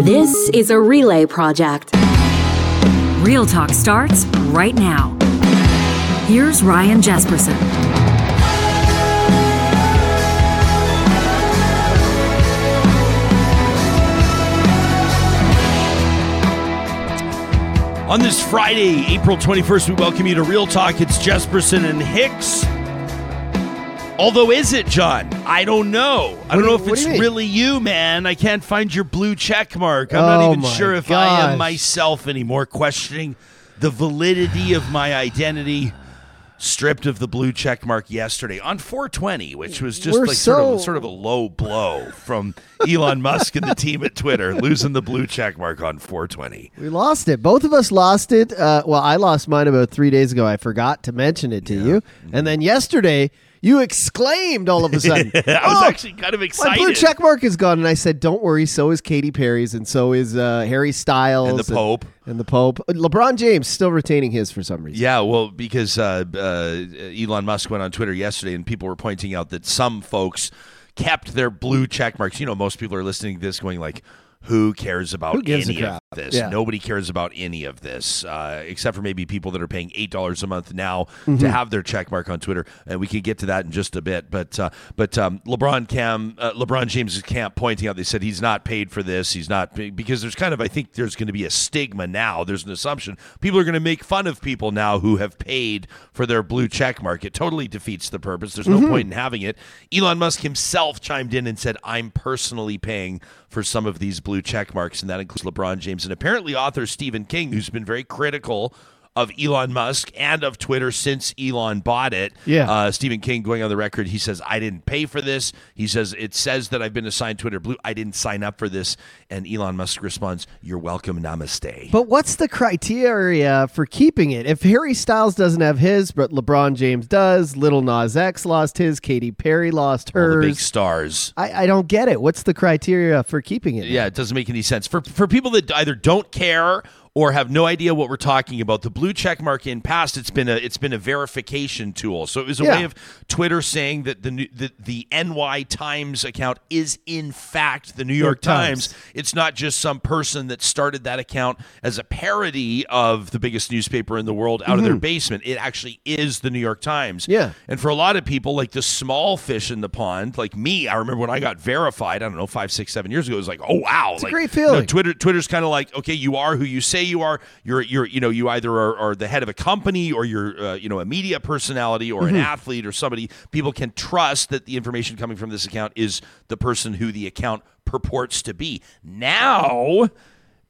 This is a relay project. Real Talk starts right now. Here's Ryan Jespersen. On this Friday, April 21st, we welcome you to Real Talk. It's Jespersen and Hicks. Although, is it, John? I don't know. I don't do know if what do it's you mean? really you, man. I can't find your blue check mark. I'm not Oh even my sure if I am myself anymore, questioning the validity of my identity. Stripped of the blue check mark yesterday on 420, which was just We're like sort, of, so- sort of a low blow from Elon Musk and the team at Twitter, losing the blue check mark on 420. We lost it. Both of us lost it. Uh, well, I lost mine about three days ago. I forgot to mention it to you. And then yesterday, you exclaimed all of a sudden. I was "Oh, actually kind of excited. My blue check mark is gone. And I said, don't worry. So is Katy Perry's and so is uh, Harry Styles. And the Pope. And, the Pope. LeBron James still retaining his for some reason. Yeah, well, because uh, uh, Elon Musk went on Twitter yesterday, and people were pointing out that some folks kept their blue check marks. You know, most people are listening to this going like, "Who cares about Who any of this? Yeah. Nobody cares about any of this, uh, except for maybe people that are paying eight dollars a month now Mm-hmm. to have their check mark on Twitter." And we can get to that in just a bit. But uh, but um, LeBron Cam, uh, LeBron James' camp pointing out, they said he's not paid for this. He's not because there's kind of I think there's going to be a stigma now. There's an assumption people are going to make fun of people now who have paid for their blue check mark. It totally defeats the purpose. There's no point in having it. Elon Musk himself chimed in and said, "I'm personally paying for some of these blue check marks," and that includes LeBron James and apparently author Stephen King, who's been very critical. Of Elon Musk and of Twitter since Elon bought it. Yeah. Uh, Stephen King going on the record, he says, I didn't pay for this. He says, it says that I've been assigned Twitter Blue. I didn't sign up for this. And Elon Musk responds, You're welcome. Namaste. But what's the criteria for keeping it? If Harry Styles doesn't have his, but LeBron James does, Little Nas X lost his, Katy Perry lost All the big stars. I, I don't get it. What's the criteria for keeping it? Yeah, it doesn't make any sense. For for people that either don't care or have no idea what we're talking about, the blue check mark in past it's been a it's been a verification tool. So it was a Yeah. way of Twitter saying that the the the NY Times account is in fact the New York, Times. Times. It's not just some person that started that account as a parody of the biggest newspaper in the world out of their basement. It actually is the New York Times. Mm-hmm. Yeah. And for a lot of people, like the small fish in the pond, like me, I remember when I got verified, I don't know, five, six, seven years ago, it was like, oh wow. It's a like, great you know, feeling. Twitter Twitter's kind of like, okay, you are who you say you are. You're you're you know, you either are, are the head of a company or you're uh, you know, a media personality or an Mm-hmm. athlete or somebody people can trust that the information coming from this account is the person who the account purports to be. Now,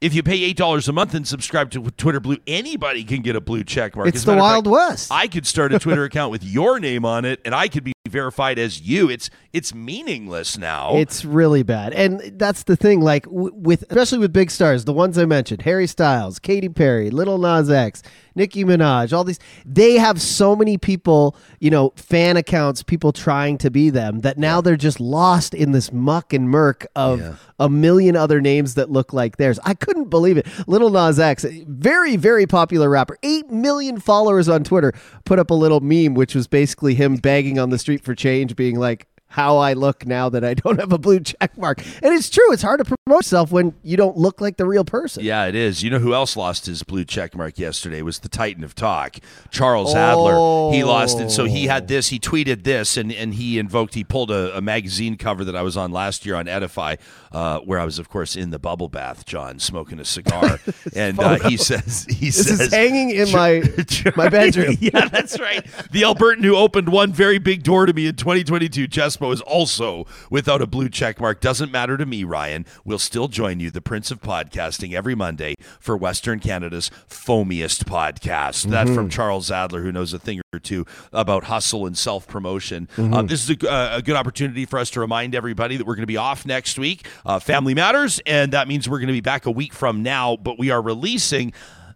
if you pay eight dollars a month and subscribe to Twitter Blue, anybody can get a blue check mark. It's As the Wild fact, West. I could start a Twitter account with your name on it, and I could be verified as you. It's it's meaningless now. It's really bad. And that's the thing, like w- with especially with big stars, the ones I mentioned, Harry Styles, Katy Perry, Little Nas X, Nicki Minaj, all these they have so many people, you know, fan accounts, people trying to be them that now they're just lost in this muck and murk of a million other names that look like theirs. I couldn't believe it. Little Nas X, very very popular rapper, 8 million followers on Twitter, put up a little meme which was basically him begging on the street for change being like how I look now that I don't have a blue check mark. And it's true, it's hard to promote yourself when you don't look like the real person. Yeah, it is. You know who else lost his blue check mark yesterday was the Titan of Talk, Charles Adler. He lost it. So he had this, he tweeted this, and, and he invoked, he pulled a, a magazine cover that I was on last year on Edify, uh, where I was, of course, in the bubble bath, John, smoking a cigar. and uh, he says, he This says, is hanging in my my bedroom. yeah, that's right. The Albertan who opened one very big door to me in 2022, Jespo, is also without a blue check mark. Doesn't matter to me, Ryan. We'll still join you, the Prince of Podcasting, every Monday for Western Canada's foamiest podcast. That from Charles Adler, who knows a thing or two about hustle and self promotion. Uh, this is a, uh, a good opportunity for us to remind everybody that we're going to be off next week, uh, Family Matters, and that means we're going to be back a week from now, but we are releasing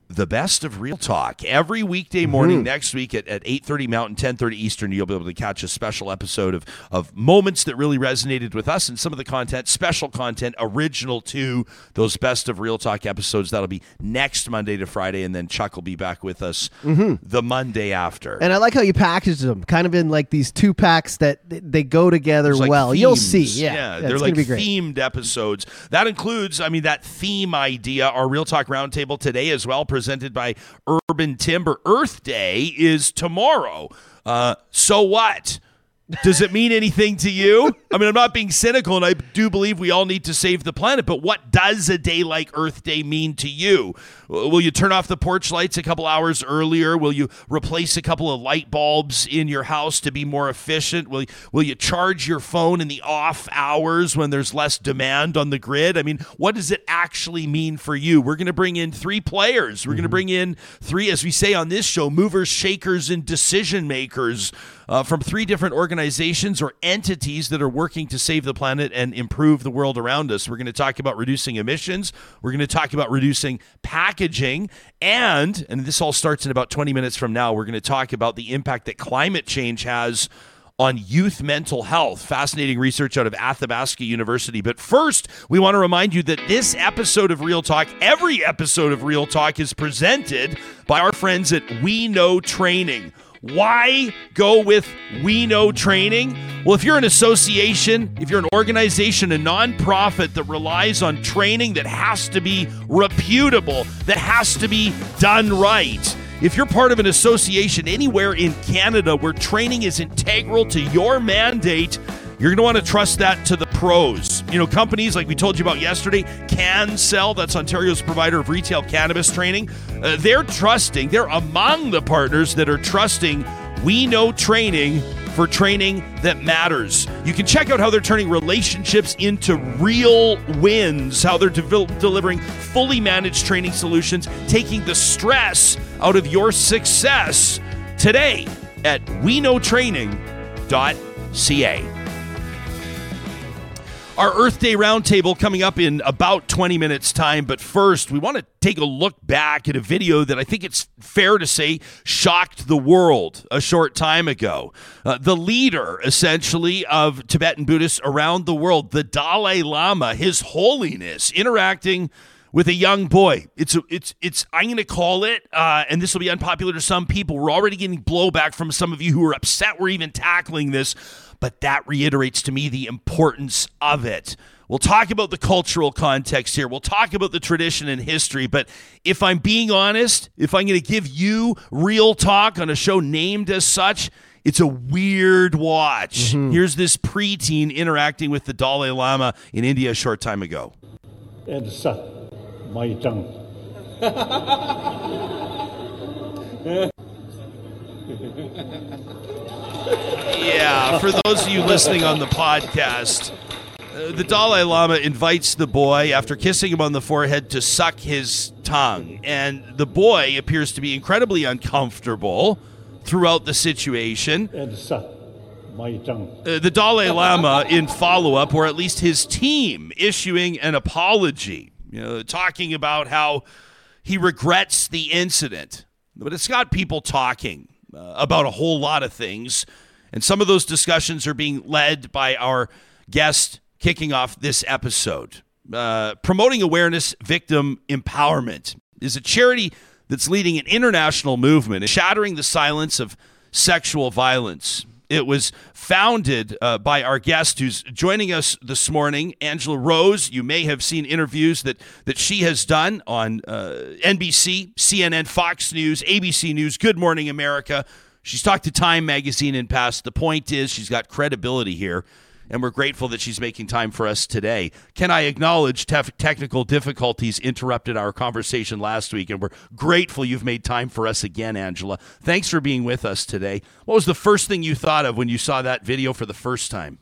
the best of Real Talk every weekday morning mm-hmm. next week at, at 8.30 Mountain, 10.30 Eastern. You'll be able to catch a special episode of, of moments that really resonated with us and some of the content, special content, original to those best of Real Talk episodes. That'll be next Monday to Friday, and then Chuck will be back with us mm-hmm. the Monday after. And I like how you packaged them, kind of in like these two packs that they go together like well. You'll see, themes. yeah, Yeah, they're like gonna be great. themed episodes. That includes, I mean, that theme idea. Our Real Talk Roundtable today as well, presented by Urban Timber. Earth Day is tomorrow. Uh, so what? Does it mean anything to you? I mean, I'm not being cynical, and I do believe we all need to save the planet. But what does a day like Earth Day mean to you? Will you turn off the porch lights a couple hours earlier? Will you replace a couple of light bulbs in your house to be more efficient? Will Will you charge your phone in the off hours when there's less demand on the grid? I mean, what does it actually mean for you? We're going to bring in three players. We're going to mm-hmm. bring in three, as we say on this show, movers, shakers, and decision makers uh, from three different organizations or entities that are working to save the planet and improve the world around us. We're going to talk about reducing emissions. We're going to talk about reducing packaging. And, and this all starts in about 20 minutes from now, we're going to talk about the impact that climate change has on youth mental health. Fascinating research out of Athabasca University. But first, we want to remind you that this episode of Real Talk, every episode of Real Talk, is presented by our friends at We Know Training. Why go with We Know Training? Well, if you're an association, if you're an organization, a nonprofit that relies on training that has to be reputable, that has to be done right, if you're part of an association anywhere in Canada where training is integral to your mandate, you're going to want to trust that to the pros. You know, companies like we told you about yesterday, CannSell, that's Ontario's provider of retail cannabis training, uh, they're trusting, they're among the partners that are trusting We Know Training for training that matters. You can check out how they're turning relationships into real wins, how they're devel- delivering fully managed training solutions, taking the stress out of your success today at weknowtraining.ca. Our Earth Day Roundtable coming up in about 20 minutes' time. But first, we want to take a look back at a video that I think it's fair to say shocked the world a short time ago. Uh, the leader, essentially, of Tibetan Buddhists around the world, the Dalai Lama, His Holiness, interacting with a young boy. It's it's it's I'm going to call it, uh, and this will be unpopular to some people. We're already getting blowback from some of you who are upset we're even tackling this, but that reiterates to me the importance of it. We'll talk about the cultural context here. We'll talk about the tradition and history. But if I'm being honest, if I'm going to give you real talk on a show named as such, it's a weird watch. Mm-hmm. Here's this preteen interacting with the Dalai Lama in India a short time ago. and Sat Mai Tang. Yeah, for those of you listening on the podcast, uh, the Dalai Lama invites the boy, after kissing him on the forehead, to suck his tongue. And the boy appears to be incredibly uncomfortable throughout the situation. and Sat Mai Tang. Uh, the Dalai Lama, in follow up, or at least his team, issuing an apology, you know, talking about how he regrets the incident. But it's got people talking about a whole lot of things. And some of those discussions are being led by our guest kicking off this episode. Uh, promoting awareness, victim empowerment is a charity that's leading an international movement, shattering the silence of sexual violence. It was founded uh, by our guest who's joining us this morning, Angela Rose. You may have seen interviews that, that she has done on uh, NBC, CNN, Fox News, ABC News, Good Morning America. She's talked to Time Magazine in past. The point is, she's got credibility here, and we're grateful that she's making time for us today. Can I acknowledge tef- technical difficulties interrupted our conversation last week, and we're grateful you've made time for us again, Angela. Thanks for being with us today. What was the first thing you thought of when you saw that video for the first time?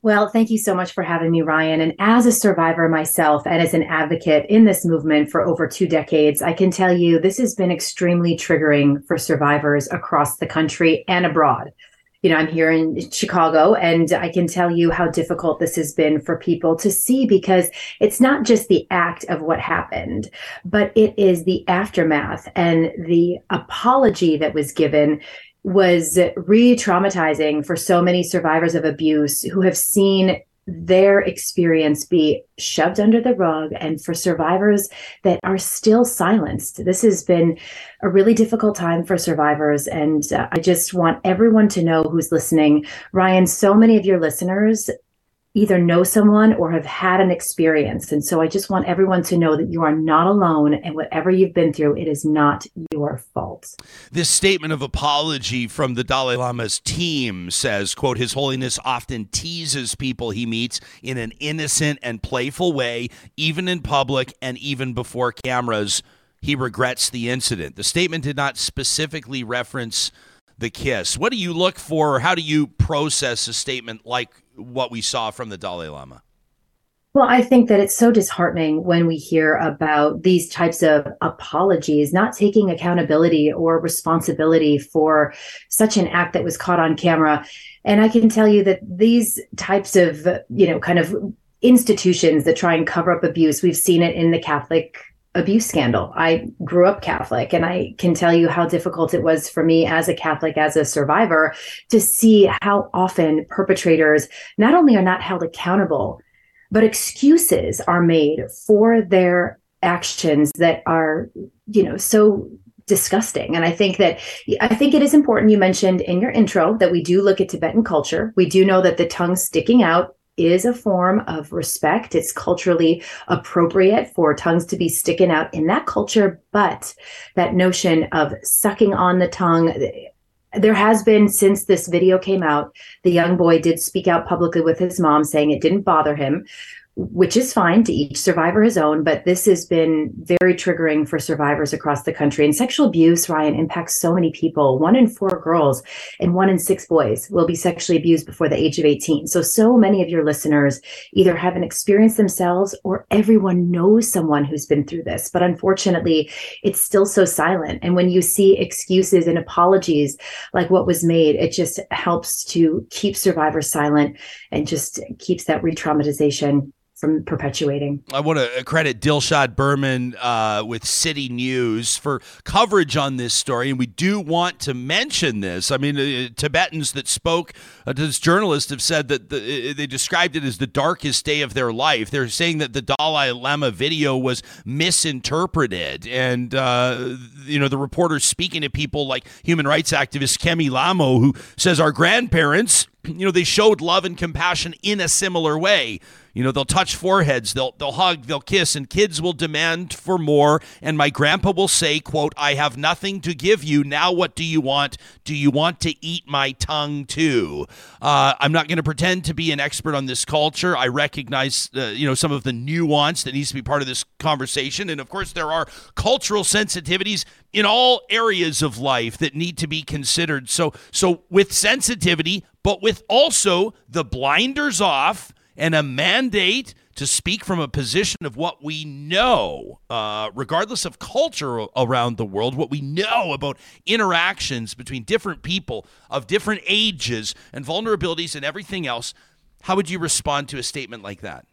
Well, thank you so much for having me, Ryan. And as a survivor myself and as an advocate in this movement for over two decades, I can tell you this has been extremely triggering for survivors across the country and abroad. You know, I'm here in Chicago and I can tell you how difficult this has been for people to see because it's not just the act of what happened, but it is the aftermath. And the apology that was given was re traumatizing for so many survivors of abuse who have seen their experience be shoved under the rug and for survivors that are still silenced. This has been a really difficult time for survivors. And uh, I just want everyone to know who's listening. Ryan, so many of your listeners either know someone or have had an experience. And so I just want everyone to know that you are not alone and whatever you've been through, it is not your fault. This statement of apology from the Dalai Lama's team says, quote, His Holiness often teases people he meets in an innocent and playful way, even in public and even before cameras. He regrets the incident. The statement did not specifically reference the kiss. What do you look for? or How do you process a statement like what we saw from the Dalai Lama? Well, I think that it's so disheartening when we hear about these types of apologies, not taking accountability or responsibility for such an act that was caught on camera. And I can tell you that these types of, you know, kind of institutions that try and cover up abuse, we've seen it in the Catholic abuse scandal. I grew up Catholic and I can tell you how difficult it was for me as a Catholic, as a survivor, to see how often perpetrators not only are not held accountable, but excuses are made for their actions that are, you know, so disgusting. And I think that I think it is important you mentioned in your intro that we do look at Tibetan culture. We do know that the tongue sticking out is a form of respect. It's culturally appropriate for tongues to be sticking out in that culture, but that notion of sucking on the tongue, there has been since this video came out, the young boy did speak out publicly with his mom saying it didn't bother him which is fine to each survivor his own, but this has been very triggering for survivors across the country. And sexual abuse, Ryan, impacts so many people. One in four girls and one in six boys will be sexually abused before the age of 18. So, so many of your listeners either haven't experienced themselves or everyone knows someone who's been through this. But unfortunately, it's still so silent. And when you see excuses and apologies like what was made, it just helps to keep survivors silent and just keeps that re traumatization from perpetuating. I want to credit Dilshad Burman uh, with City News for coverage on this story, and we do want to mention this. I mean, uh, Tibetans that spoke uh, to this journalist have said that the, uh, they described it as the darkest day of their life. They're saying that the Dalai Lama video was misinterpreted, and uh, you know the reporters speaking to people like human rights activist Chemi Lhamo, who says our grandparents, you know, they showed love and compassion in a similar way. You know, they'll touch foreheads, they'll they'll hug, they'll kiss, and kids will demand for more. And my grandpa will say, quote, I have nothing to give you. Now what do you want? Do you want to eat my tongue too? Uh, I'm not going to pretend to be an expert on this culture. I recognize, uh, you know, some of the nuance that needs to be part of this conversation. And of course, there are cultural sensitivities in all areas of life that need to be considered. So, so with sensitivity, but with also the blinders off and a mandate to speak from a position of what we know, uh, regardless of culture around the world, what we know about interactions between different people of different ages and vulnerabilities and everything else. How would you respond to a statement like that?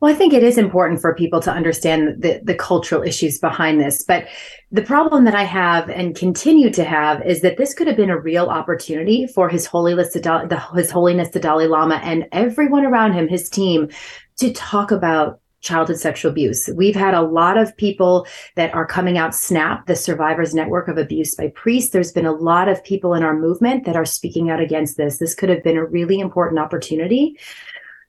Well, I think it is important for people to understand the, the cultural issues behind this. But the problem that I have and continue to have is that this could have been a real opportunity for His Holiness, the, His Holiness the Dalai Lama and everyone around him, his team, to talk about childhood sexual abuse. We've had a lot of people that are coming out SNAP, the Survivors Network of Abuse by Priests. There's been a lot of people in our movement that are speaking out against this. This could have been a really important opportunity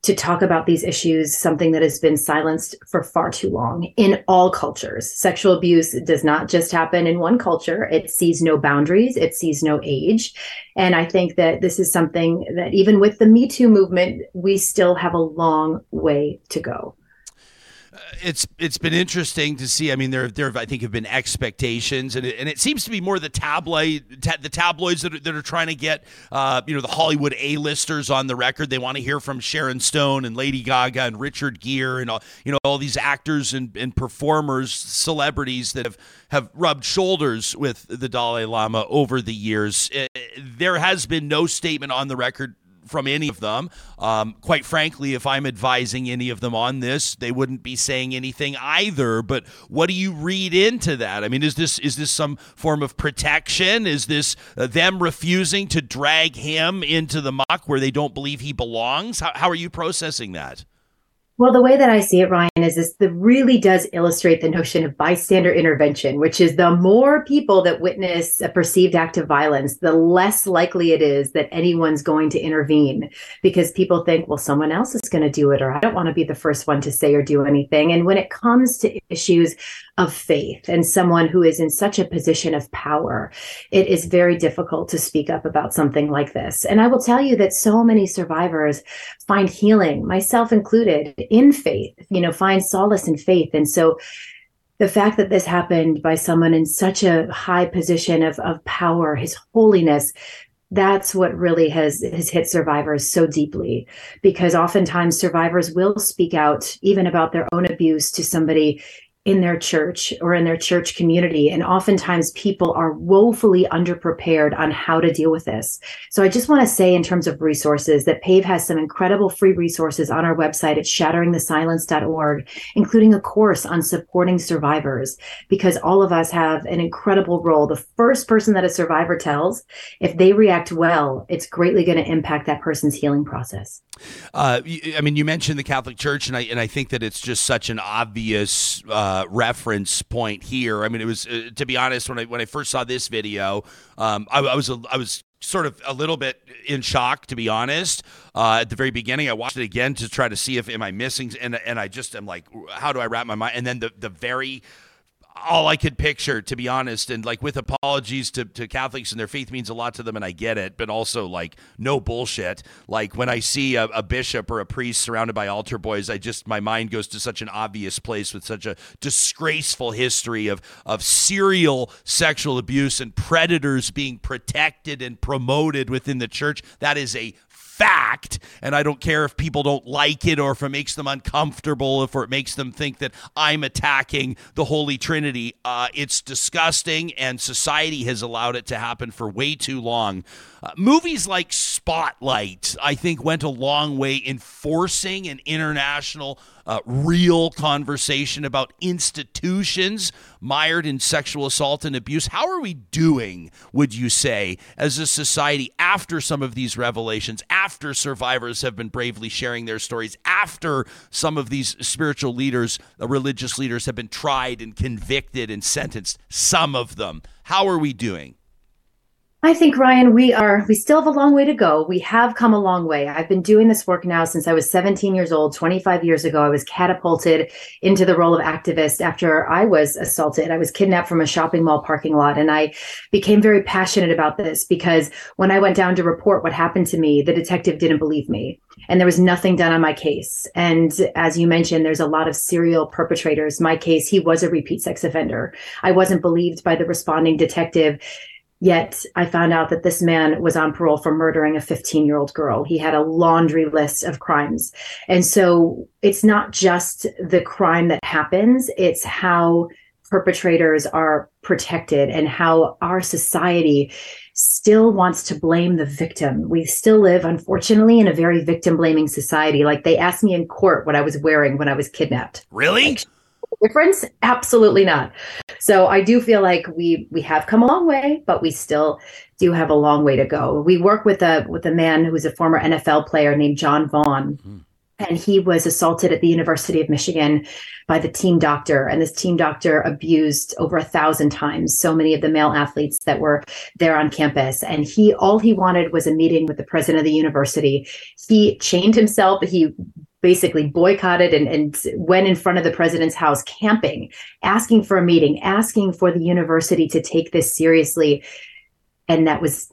to talk about these issues, something that has been silenced for far too long in all cultures. Sexual abuse does not just happen in one culture, it sees no boundaries, it sees no age. And I think that this is something that even with the Me Too movement, we still have a long way to go. It's it's been interesting to see. I mean, there there I think have been expectations, and it, and it seems to be more the tabloid ta- the tabloids that are, that are trying to get uh, you know the Hollywood A-listers on the record. They want to hear from Sharon Stone and Lady Gaga and Richard Gere and all you know all these actors and, and performers, celebrities that have have rubbed shoulders with the Dalai Lama over the years. Uh, there has been no statement on the record from any of them. Um, quite frankly, if I'm advising any of them on this, they wouldn't be saying anything either. But what do you read into that? I mean, is this is this some form of protection? Is this uh, them refusing to drag him into the muck where they don't believe he belongs? How, how are you processing that? Well, the way that I see it, Ryan, is this that really does illustrate the notion of bystander intervention, which is the more people that witness a perceived act of violence, the less likely it is that anyone's going to intervene because people think, well, someone else is going to do it, or I don't want to be the first one to say or do anything. And when it comes to issues of faith and someone who is in such a position of power, it is very difficult to speak up about something like this. And I will tell you that so many survivors find healing, myself included, in faith, you know, find solace in faith. And so the fact that this happened by someone in such a high position of, of power, his holiness, that's what really has has hit survivors so deeply because oftentimes survivors will speak out even about their own abuse to somebody in their church or in their church community. And oftentimes people are woefully underprepared on how to deal with this. So I just want to say, in terms of resources, that PAVE has some incredible free resources on our website at shatteringthesilence.org, including a course on supporting survivors, because all of us have an incredible role. The first person that a survivor tells, if they react well, it's greatly going to impact that person's healing process. Uh, I mean, you mentioned the Catholic Church, and I and I think that it's just such an obvious uh, reference point here. I mean, it was uh, to be honest when I when I first saw this video, um, I, I, was I was sort of a little bit in shock to be honest. Uh, at the very beginning, I watched it again to try to see if am I missing, and and I just am like, how do I wrap my mind? And then the the very all I could picture, to be honest. And like with apologies to, to Catholics and their faith means a lot to them, and I get it, but also like no bullshit. Like when I see a, a, bishop or a priest surrounded by altar boys, I just my mind goes to such an obvious place with such a disgraceful history of of serial sexual abuse and predators being protected and promoted within the church. That is a fact, and I don't care if people don't like it or if it makes them uncomfortable, if or it makes them think that I'm attacking the Holy Trinity. Uh, it's disgusting, and society has allowed it to happen for way too long. Uh, movies like Spotlight, I think, went a long way in forcing an international, uh, real conversation about institutions mired in sexual assault and abuse. How are we doing, would you say, as a society after some of these revelations, after survivors have been bravely sharing their stories, after some of these spiritual leaders, uh, religious leaders have been tried and convicted and sentenced? Some of them. How are we doing? I think Ryan, we are we still have a long way to go. We have come a long way. I've been doing this work now since I was 17 years old. 25 years ago, I was catapulted into the role of activist after I was assaulted. I was kidnapped from a shopping mall parking lot and I became very passionate about this because when I went down to report what happened to me, the detective didn't believe me and there was nothing done on my case. And as you mentioned, there's a lot of serial perpetrators. My case, he was a repeat sex offender. I wasn't believed by the responding detective Yet I found out that this man was on parole for murdering a 15 year old girl. He had a laundry list of crimes. And so it's not just the crime that happens, it's how perpetrators are protected and how our society still wants to blame the victim. We still live, unfortunately, in a very victim blaming society. Like they asked me in court what I was wearing when I was kidnapped. Really? Like, difference? Absolutely not. So I do feel like we we have come a long way, but we still do have a long way to go. We work with a with a man who is a former NFL player named Jon Vaughn. Mm-hmm. And he was assaulted at the University of Michigan by the team doctor. And this team doctor abused over a thousand times so many of the male athletes that were there on campus. And he, all he wanted was a meeting with the president of the university. He chained himself. He basically boycotted and, and went in front of the president's house camping, asking for a meeting, asking for the university to take this seriously. And that was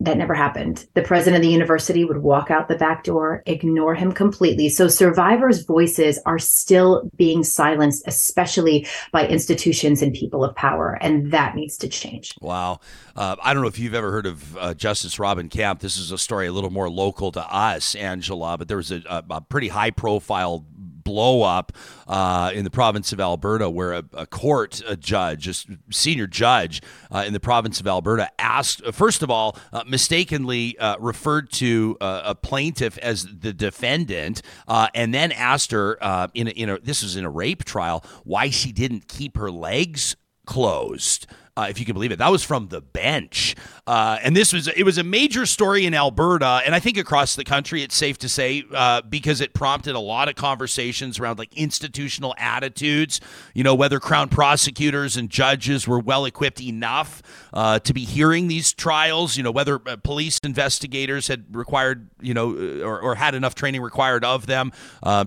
that never happened. The president of the university would walk out the back door, ignore him completely. So survivors' voices are still being silenced, especially by institutions and people of power. And that needs to change. Wow. Uh, I don't know if you've ever heard of uh, Justice Robin Camp. This is a story a little more local to us, Angela, but there was a, a, a pretty high profile blow up uh, in the province of Alberta, where a, a court a judge, a senior judge uh, in the province of Alberta, asked first of all, uh, mistakenly uh, referred to uh, a plaintiff as the defendant, uh, and then asked her in a, in a this was in a rape trial why she didn't keep her legs closed uh, if you can believe it. That was from the bench, uh, and this was it was a major story in Alberta, and I think across the country. It's safe to say uh, because it prompted a lot of conversations around like institutional attitudes. You know whether Crown prosecutors and judges were well equipped enough uh, to be hearing these trials. You know whether uh, police investigators had required you know uh, or, or had enough training required of them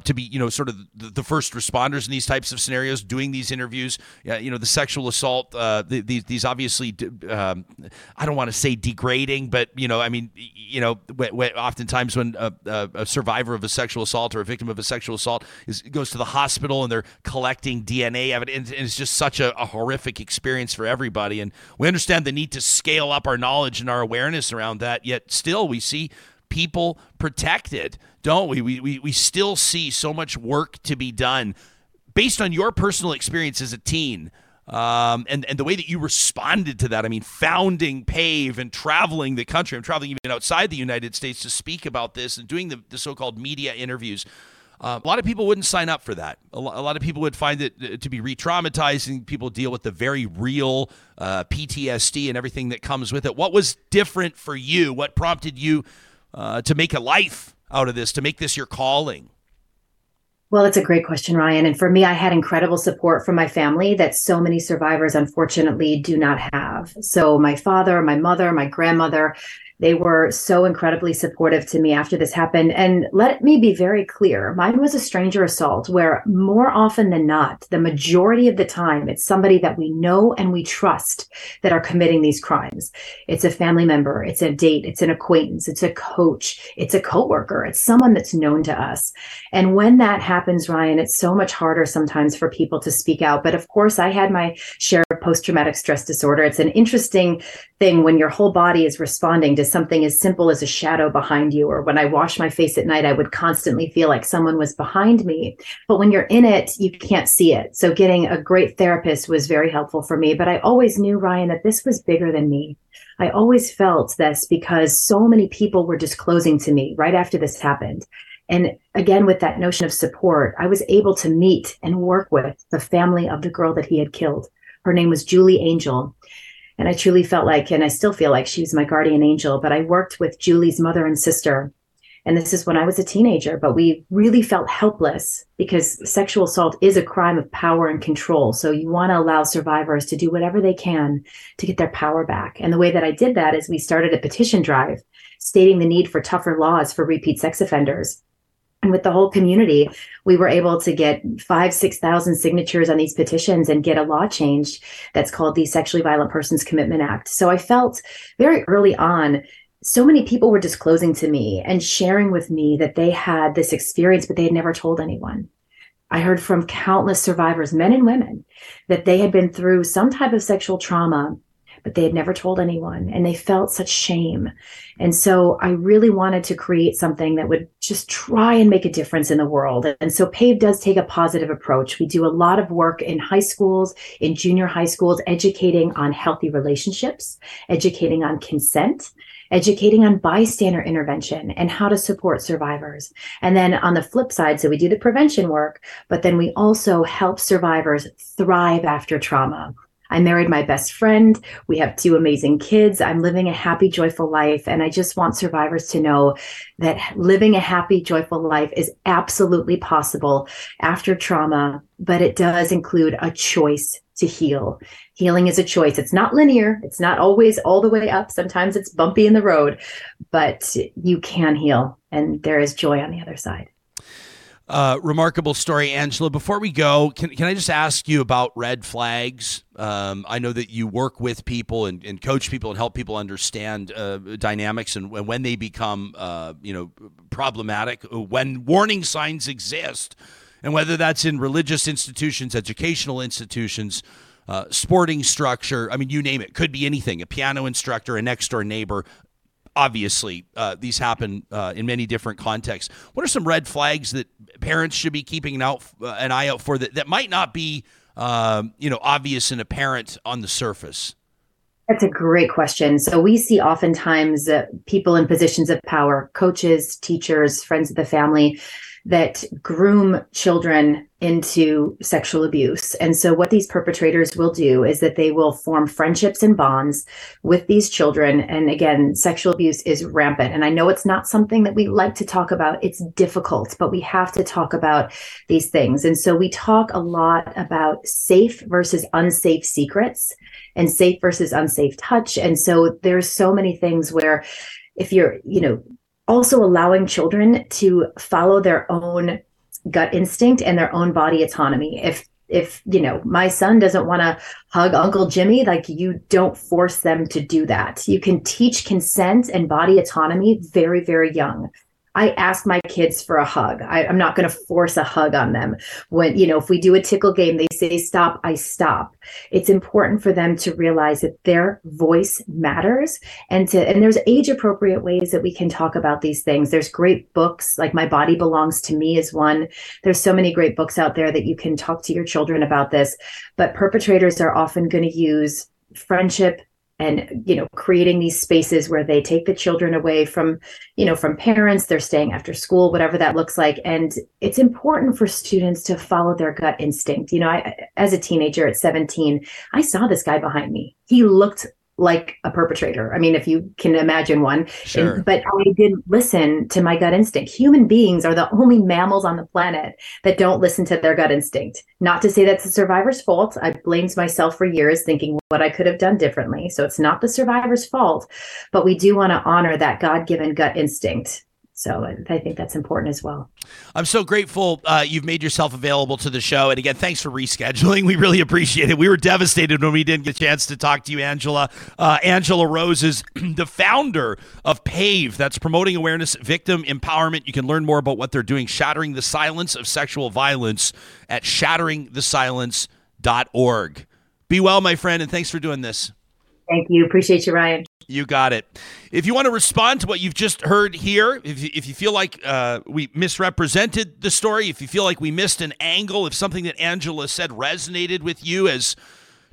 to be you know sort of the, the, first responders in these types of scenarios doing these interviews. you know the sexual assault the, the these these obviously um, I don't want to say degrading, but you know, I mean, you know, oftentimes when a, a, survivor of a sexual assault or a victim of a sexual assault is goes to the hospital and they're collecting DNA evidence, and it's just such a, a horrific experience for everybody. And we understand the need to scale up our knowledge and our awareness around that. Yet still, we see people protected, don't we? We, we, we still see so much work to be done based on your personal experience as a teen um, and and the way that you responded to that. I mean, founding PAVE and traveling the country. I'm traveling even outside the United States to speak about this and doing the, the so-called media interviews. Uh, a lot of people wouldn't sign up for that. A, lo- a lot of people would find it uh, to be re-traumatizing. People deal with the very real uh, PTSD and everything that comes with it. What was different for you? What prompted you uh, to make a life out of this? To make this your calling? Well, it's a great question, Ryan. And for me, I had incredible support from my family that so many survivors unfortunately do not have. So, my father, my mother, my grandmother, they were so incredibly supportive to me after this happened. And let me be very clear mine was a stranger assault where, more often than not, the majority of the time, it's somebody that we know and we trust that are committing these crimes. It's a family member, it's a date, it's an acquaintance, it's a coach, it's a coworker, it's someone that's known to us. And when that happens, Ryan, it's so much harder sometimes for people to speak out. But of course, I had my share of post traumatic stress disorder. It's an interesting thing when your whole body is responding to something as simple as a shadow behind you. Or when I wash my face at night, I would constantly feel like someone was behind me. But when you're in it, you can't see it. So getting a great therapist was very helpful for me. But I always knew, Ryan, that this was bigger than me. I always felt this because so many people were disclosing to me right after this happened. And again, with that notion of support, I was able to meet and work with the family of the girl that he had killed. Her name was Julie Angel. And I truly felt like, and I still feel like she was my guardian angel, but I worked with Julie's mother and sister. And this is when I was a teenager, but we really felt helpless because sexual assault is a crime of power and control. So you want to allow survivors to do whatever they can to get their power back. And the way that I did that is we started a petition drive stating the need for tougher laws for repeat sex offenders and with the whole community we were able to get five six thousand signatures on these petitions and get a law changed that's called the sexually violent persons commitment act. So i felt very early on so many people were disclosing to me and sharing with me that they had this experience but they had never told anyone. I heard from countless survivors, men and women, that they had been through some type of sexual trauma but they had never told anyone and they felt such shame. And so I really wanted to create something that would just try and make a difference in the world. And so PAVE does take a positive approach. We do a lot of work in high schools, in junior high schools, educating on healthy relationships, educating on consent, educating on bystander intervention and how to support survivors. And then on the flip side, so we do the prevention work, but then we also help survivors thrive after trauma. I married my best friend. We have two amazing kids. I'm living a happy, joyful life. And I just want survivors to know that living a happy, joyful life is absolutely possible after trauma, but it does include a choice to heal. Healing is a choice. It's not linear. It's not always all the way up. Sometimes it's bumpy in the road, but you can heal and there is joy on the other side. Uh, remarkable story, Angela. Before we go, can, can I just ask you about red flags? Um, I know that you work with people and, and coach people and help people understand uh, dynamics and, and, when they become, uh, you know, problematic, when warning signs exist, and whether that's in religious institutions, educational institutions, uh, sporting structure. I mean, you name it. Could be anything. A piano instructor, a next door neighbor, obviously uh, these happen uh, in many different contexts. What are some red flags that parents should be keeping an out uh, an eye out for that that might not be um, you know obvious and apparent on the surface? That's a great question. So we see oftentimes people in positions of power, coaches, teachers, friends of the family, that groom children into sexual abuse. And so, what these perpetrators will do is that they will form friendships and bonds with these children. And again, sexual abuse is rampant. And I know it's not something that we like to talk about, it's difficult, but we have to talk about these things. And so, we talk a lot about safe versus unsafe secrets and safe versus unsafe touch. And so, there's so many things where if you're, you know, also allowing children to follow their own gut instinct and their own body autonomy. If if you know my son doesn't want to hug uncle jimmy like you don't force them to do that you can teach consent and body autonomy very very young I ask my kids for a hug. I, am not going to force a hug on them. When, you know, if we do a tickle game, they say stop, I stop. It's important for them to realize that their voice matters and to, and there's age appropriate ways that we can talk about these things. There's great books like My Body Belongs to Me is one. There's so many great books out there that you can talk to your children about this, but perpetrators are often going to use friendship and you know creating these spaces where they take the children away from you know from parents they're staying after school whatever that looks like. And it's important for students to follow their gut instinct. You know I, as a teenager at 17 i saw this guy behind me. He looked like a perpetrator. I mean, if you can imagine one. Sure. And, but I didn't listen to my gut instinct. Human beings are the only mammals on the planet that don't listen to their gut instinct. Not to say that's the survivor's fault. I blamed myself for years thinking what I could have done differently. So it's not the survivor's fault, but we do want to honor that God given gut instinct. So I think that's important as well. I'm so grateful uh, you've made yourself available to the show. And again, thanks for rescheduling. We really appreciate it. We were devastated when we didn't get a chance to talk to you, Angela. Uh, Angela Rose is the founder of PAVE, that's promoting awareness, victim empowerment. You can learn more about what they're doing, shattering the silence of sexual violence at shatteringthesilence.org. Be well, my friend, and thanks for doing this. Thank you. Appreciate you, Ryan. You got it. If you want to respond to what you've just heard here, if you, if you feel like uh, we misrepresented the story, if you feel like we missed an angle, if something that Angela said resonated with you as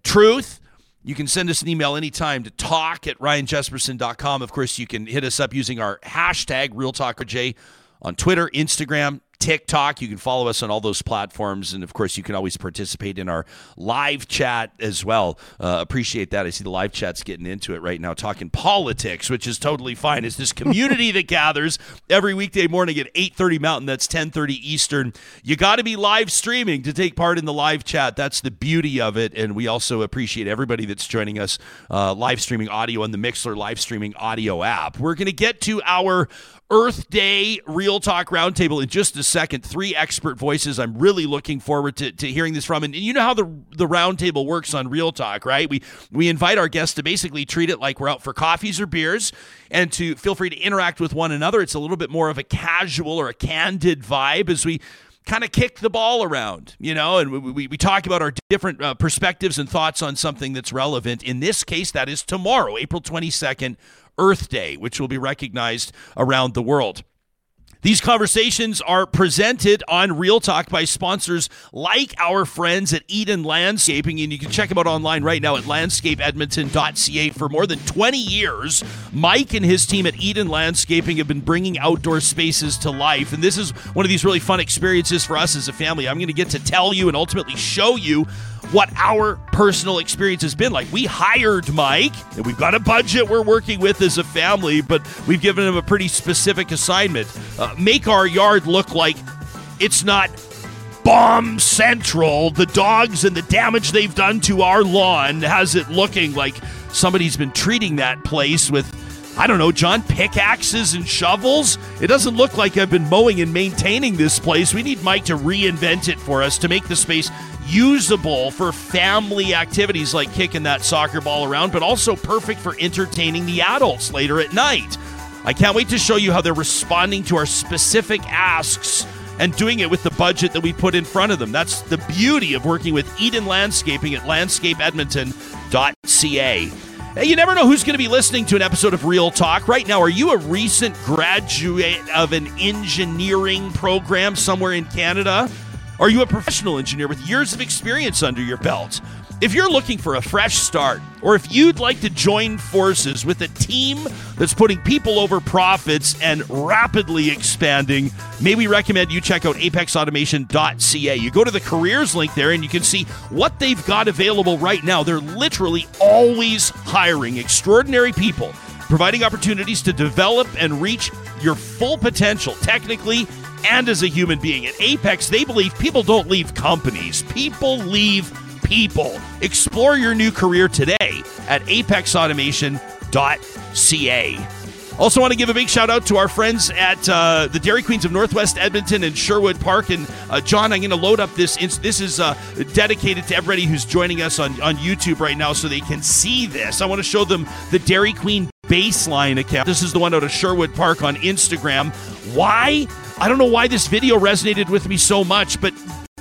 truth, you can send us an email anytime to talk at ryanjespersen.com. Of course, you can hit us up using our hashtag RealTalkRJ on Twitter, Instagram, TikTok. You can follow us on all those platforms. And of course, you can always participate in our live chat as well. Uh, appreciate that. I see the live chat's getting into it right now, talking politics, which is totally fine. It's this community that gathers every weekday morning at 8.30 Mountain. That's 10.30 Eastern. You got to be live streaming to take part in the live chat. That's the beauty of it. And we also appreciate everybody that's joining us uh, live streaming audio on the Mixlr live streaming audio app. We're going to get to our Earth Day Real Talk Roundtable in just a second. Three expert voices. I'm really looking forward to, to hearing this from. And you know how the the roundtable works on Real Talk, right? We we invite our guests to basically treat it like we're out for coffees or beers, and to feel free to interact with one another. It's a little bit more of a casual or a candid vibe as we kind of kick the ball around, you know, and we, we, we talk about our different uh, perspectives and thoughts on something that's relevant. In this case, that is tomorrow, April 22nd, Earth Day, which will be recognized around the world. These conversations are presented on Real Talk by sponsors like our friends at Eden Landscaping, and you can check them out online right now at landscapeedmonton.ca. For more than 20 years, Mike and his team at Eden Landscaping have been bringing outdoor spaces to life, and this is one of these really fun experiences for us as a family. I'm going to get to tell you and ultimately show you what our personal experience has been like. We hired Mike, and we've got a budget we're working with as a family, but we've given him a pretty specific assignment. Uh, make our yard look like it's not bomb central. The dogs and the damage they've done to our lawn has it looking like somebody's been treating that place with I don't know, John, pickaxes and shovels? It doesn't look like I've been mowing and maintaining this place. We need Mike to reinvent it for us to make the space usable for family activities like kicking that soccer ball around, but also perfect for entertaining the adults later at night. I can't wait to show you how they're responding to our specific asks and doing it with the budget that we put in front of them. That's the beauty of working with Eden Landscaping at landscapeedmonton.ca. Hey, you never know who's going to be listening to an episode of Real Talk. Right now, are you a recent graduate of an engineering program somewhere in Canada? Are you a professional engineer with years of experience under your belt? If you're looking for a fresh start, or if you'd like to join forces with a team that's putting people over profits and rapidly expanding, may we recommend you check out apexautomation.ca. You go to the careers link there and you can see what they've got available right now. They're literally always hiring extraordinary people, providing opportunities to develop and reach your full potential technically and as a human being. At Apex, they believe people don't leave companies, people leave people. Explore your new career today at apexautomation.ca. Also, want to give a big shout out to our friends at uh, the Dairy Queens of Northwest Edmonton and Sherwood Park. And uh, John, I'm going to load up this. This is uh, dedicated to everybody who's joining us on, on YouTube right now so they can see this. I want to show them the Dairy Queen baseline account. This is the one out of Sherwood Park on Instagram. Why? I don't know why this video resonated with me so much, but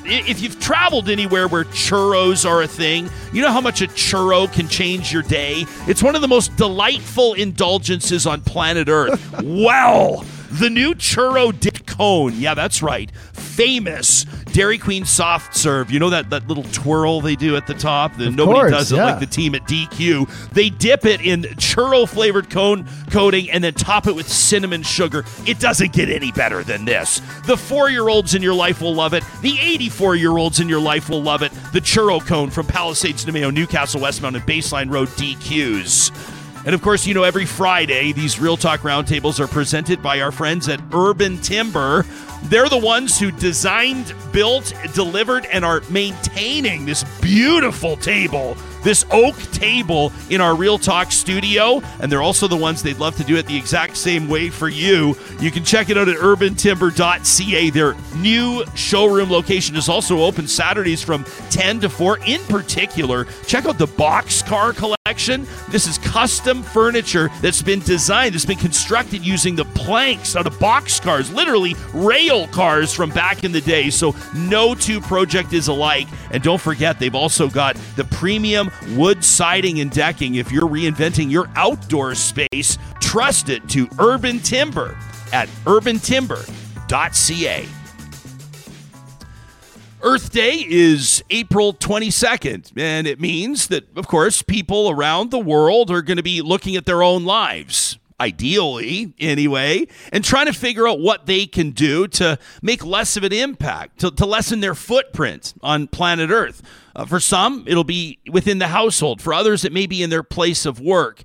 if you've traveled anywhere where churros are a thing, you know how much a churro can change your day? It's one of the most delightful indulgences on planet Earth. well, the new churro dip cone. Yeah, that's right. Famous Dairy Queen soft serve. You know that, that little twirl they do at the top? The, nobody course, does it yeah. like the team at DQ. They dip it in churro flavored cone coating and then top it with cinnamon sugar. It doesn't get any better than this. The four year olds in your life will love it. The 84 year olds in your life will love it. The churro cone from Palisades, Namao, Newcastle, Westmount, and Baseline Road DQs. And of course, you know, every Friday, these Real Talk Roundtables are presented by our friends at Urban Timber. They're the ones who designed, built, delivered, and are maintaining this beautiful table, this oak table in our Real Talk studio. And they're also the ones they'd love to do it the exact same way for you. You can check it out at urbantimber.ca. Their new showroom location is also open Saturdays from 10 to 4. In particular, check out the Boxcar collection. This is custom furniture that's been designed, that's been constructed using the planks out of boxcars, literally rail cars from back in the day. So no two project is alike. And don't forget, they've also got the premium wood siding and decking. If you're reinventing your outdoor space, trust it to Urban Timber at urbantimber.ca. Earth Day is April 22nd, and it means that, of course, people around the world are going to be looking at their own lives, ideally, anyway, and trying to figure out what they can do to make less of an impact, to, to lessen their footprint on planet Earth. Uh, for some, it'll be within the household. For others, it may be in their place of work.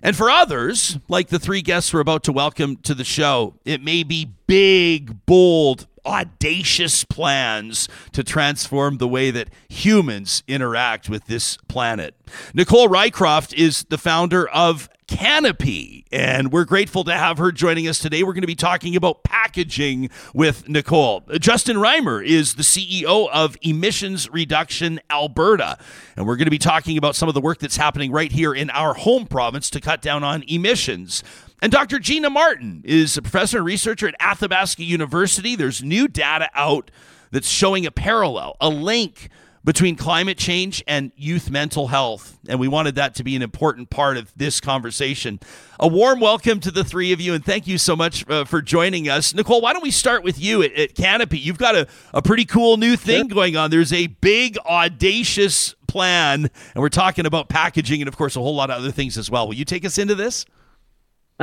And for others, like the three guests we're about to welcome to the show, it may be big, bold, audacious plans to transform the way that humans interact with this planet. Nicole Rycroft is the founder of Canopy, and we're grateful to have her joining us today. We're going to be talking about packaging with Nicole. Justin Riemer is the CEO of Emissions Reduction Alberta, and we're going to be talking about some of the work that's happening right here in our home province to cut down on emissions. And Dr. Gina Martin is a professor and researcher at Athabasca University. There's new data out that's showing a parallel, a link between climate change and youth mental health. And we wanted that to be an important part of this conversation. A warm welcome to the three of you, and thank you so much uh, for joining us. Nicole, why don't we start with you at, at Canopy? You've got a, a pretty cool new thing going on. There's a big, audacious plan, and we're talking about packaging and, of course, a whole lot of other things as well. Will you take us into this?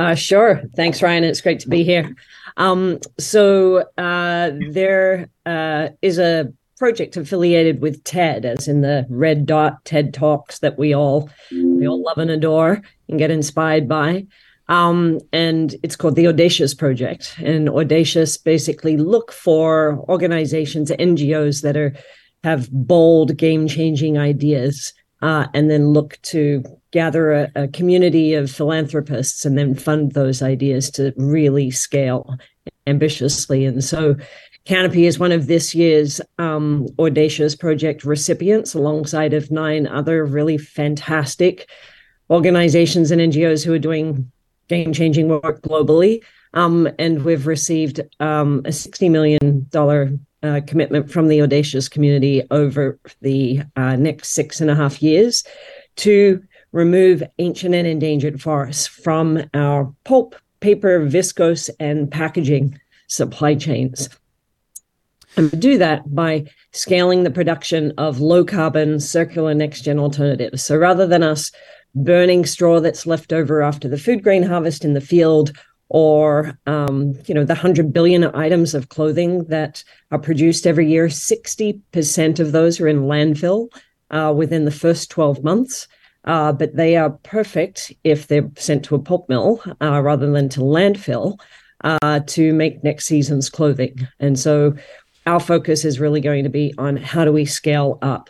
Uh, sure. Thanks, Ryan. It's great to be here. Um, so uh, there uh, is a project affiliated with TED, as in the red dot TED talks that we all we all love and adore and get inspired by. Um, and it's called the Audacious Project. And Audacious basically look for organizations, NGOs that are have bold, game-changing ideas uh, and then look to gather a, a, community of philanthropists and then fund those ideas to really scale ambitiously. And so Canopy is one of this year's um, Audacious Project recipients, alongside of nine other really fantastic organizations and NGOs who are doing game-changing work globally. Um, and we've received um, a $60 million uh, commitment from the Audacious community over the uh, next six and a half years to remove ancient and endangered forests from our pulp, paper, viscose, and packaging supply chains. And do that by scaling the production of low carbon, circular next gen alternatives. So rather than us burning straw that's left over after the food grain harvest in the field or um, you know the 100 billion items of clothing that are produced every year 60% of those are in landfill uh, within the first 12 months. Uh, but they are perfect if they're sent to a pulp mill uh, rather than to landfill uh, to make next season's clothing. And so our focus is really going to be on how do we scale up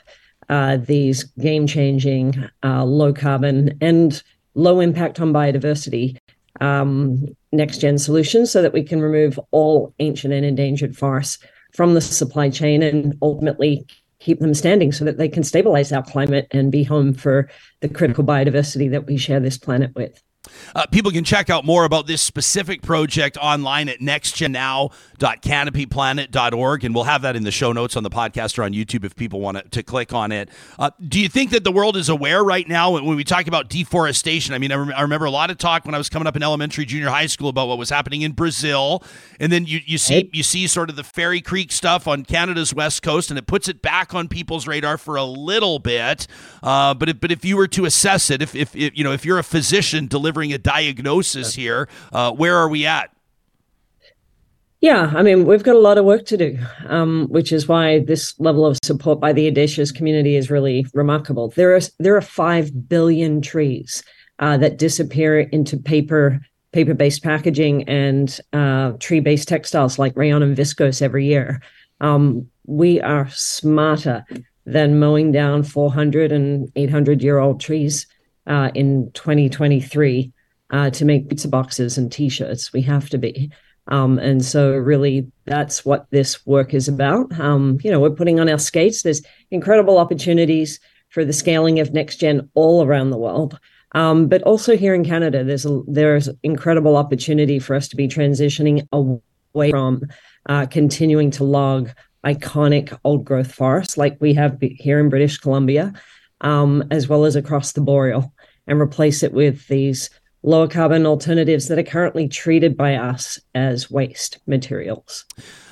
uh, these game changing uh, low carbon and low impact on biodiversity um, next gen solutions so that we can remove all ancient and endangered forests from the supply chain and ultimately keep them standing so that they can stabilize our climate and be home for the critical biodiversity that we share this planet with. Uh, people can check out more about this specific project online at nextgennow.canopyplanet.org, and we'll have that in the show notes on the podcast or on YouTube if people want to click on it. Uh, do you think that the world is aware right now when, we talk about deforestation? I mean, I, rem- I, remember a lot of talk when I was coming up in elementary, junior high school about what was happening in Brazil, and then you, you see you see sort of the Fairy Creek stuff on Canada's west coast, and it puts it back on people's radar for a little bit. Uh, but if, but if you were to assess it, if, if, if you know if you're a physician delivering delivering a diagnosis here. Uh, where are we at? Yeah, I mean, we've got a lot of work to do, um, which is why this level of support by the audacious community is really remarkable. There are there are five billion trees uh, that disappear into paper paper based packaging and uh, tree based textiles like rayon and viscose every year. Um, we are smarter than mowing down 400 and 800 year old trees uh, in 2023 uh, to make pizza boxes and t-shirts. We have to be. Um, and so really that's what this work is about. Um, you know, we're putting on our skates. There's incredible opportunities for the scaling of next gen all around the world. Um, but also here in Canada, there's a, there's incredible opportunity for us to be transitioning away from uh, continuing to log iconic old growth forests like we have here in British Columbia, um, as well as across the boreal, and replace it with these lower carbon alternatives that are currently treated by us as waste materials.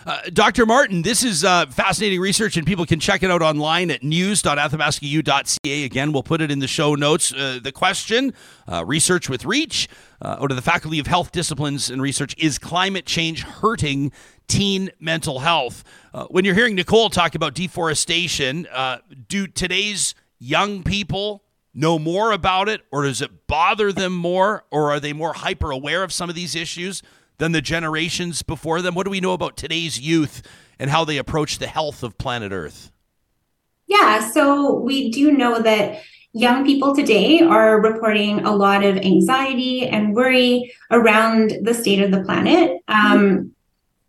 Uh, Dr. Martin, this is uh, fascinating research, and people can check it out online at news.athabascau.ca. Again, we'll put it in the show notes. Uh, the question uh, research with REACH, uh, out of the Faculty of Health Disciplines and Research, is climate change hurting teen mental health? Uh, when you're hearing Nicole talk about deforestation, do today's young people know more about it, or does it bother them more, or are they more hyper aware of some of these issues than the generations before them? What do we know about today's youth and how they approach the health of planet Earth? Yeah, so we do know that young people today are reporting a lot of anxiety and worry around the state of the planet. Um,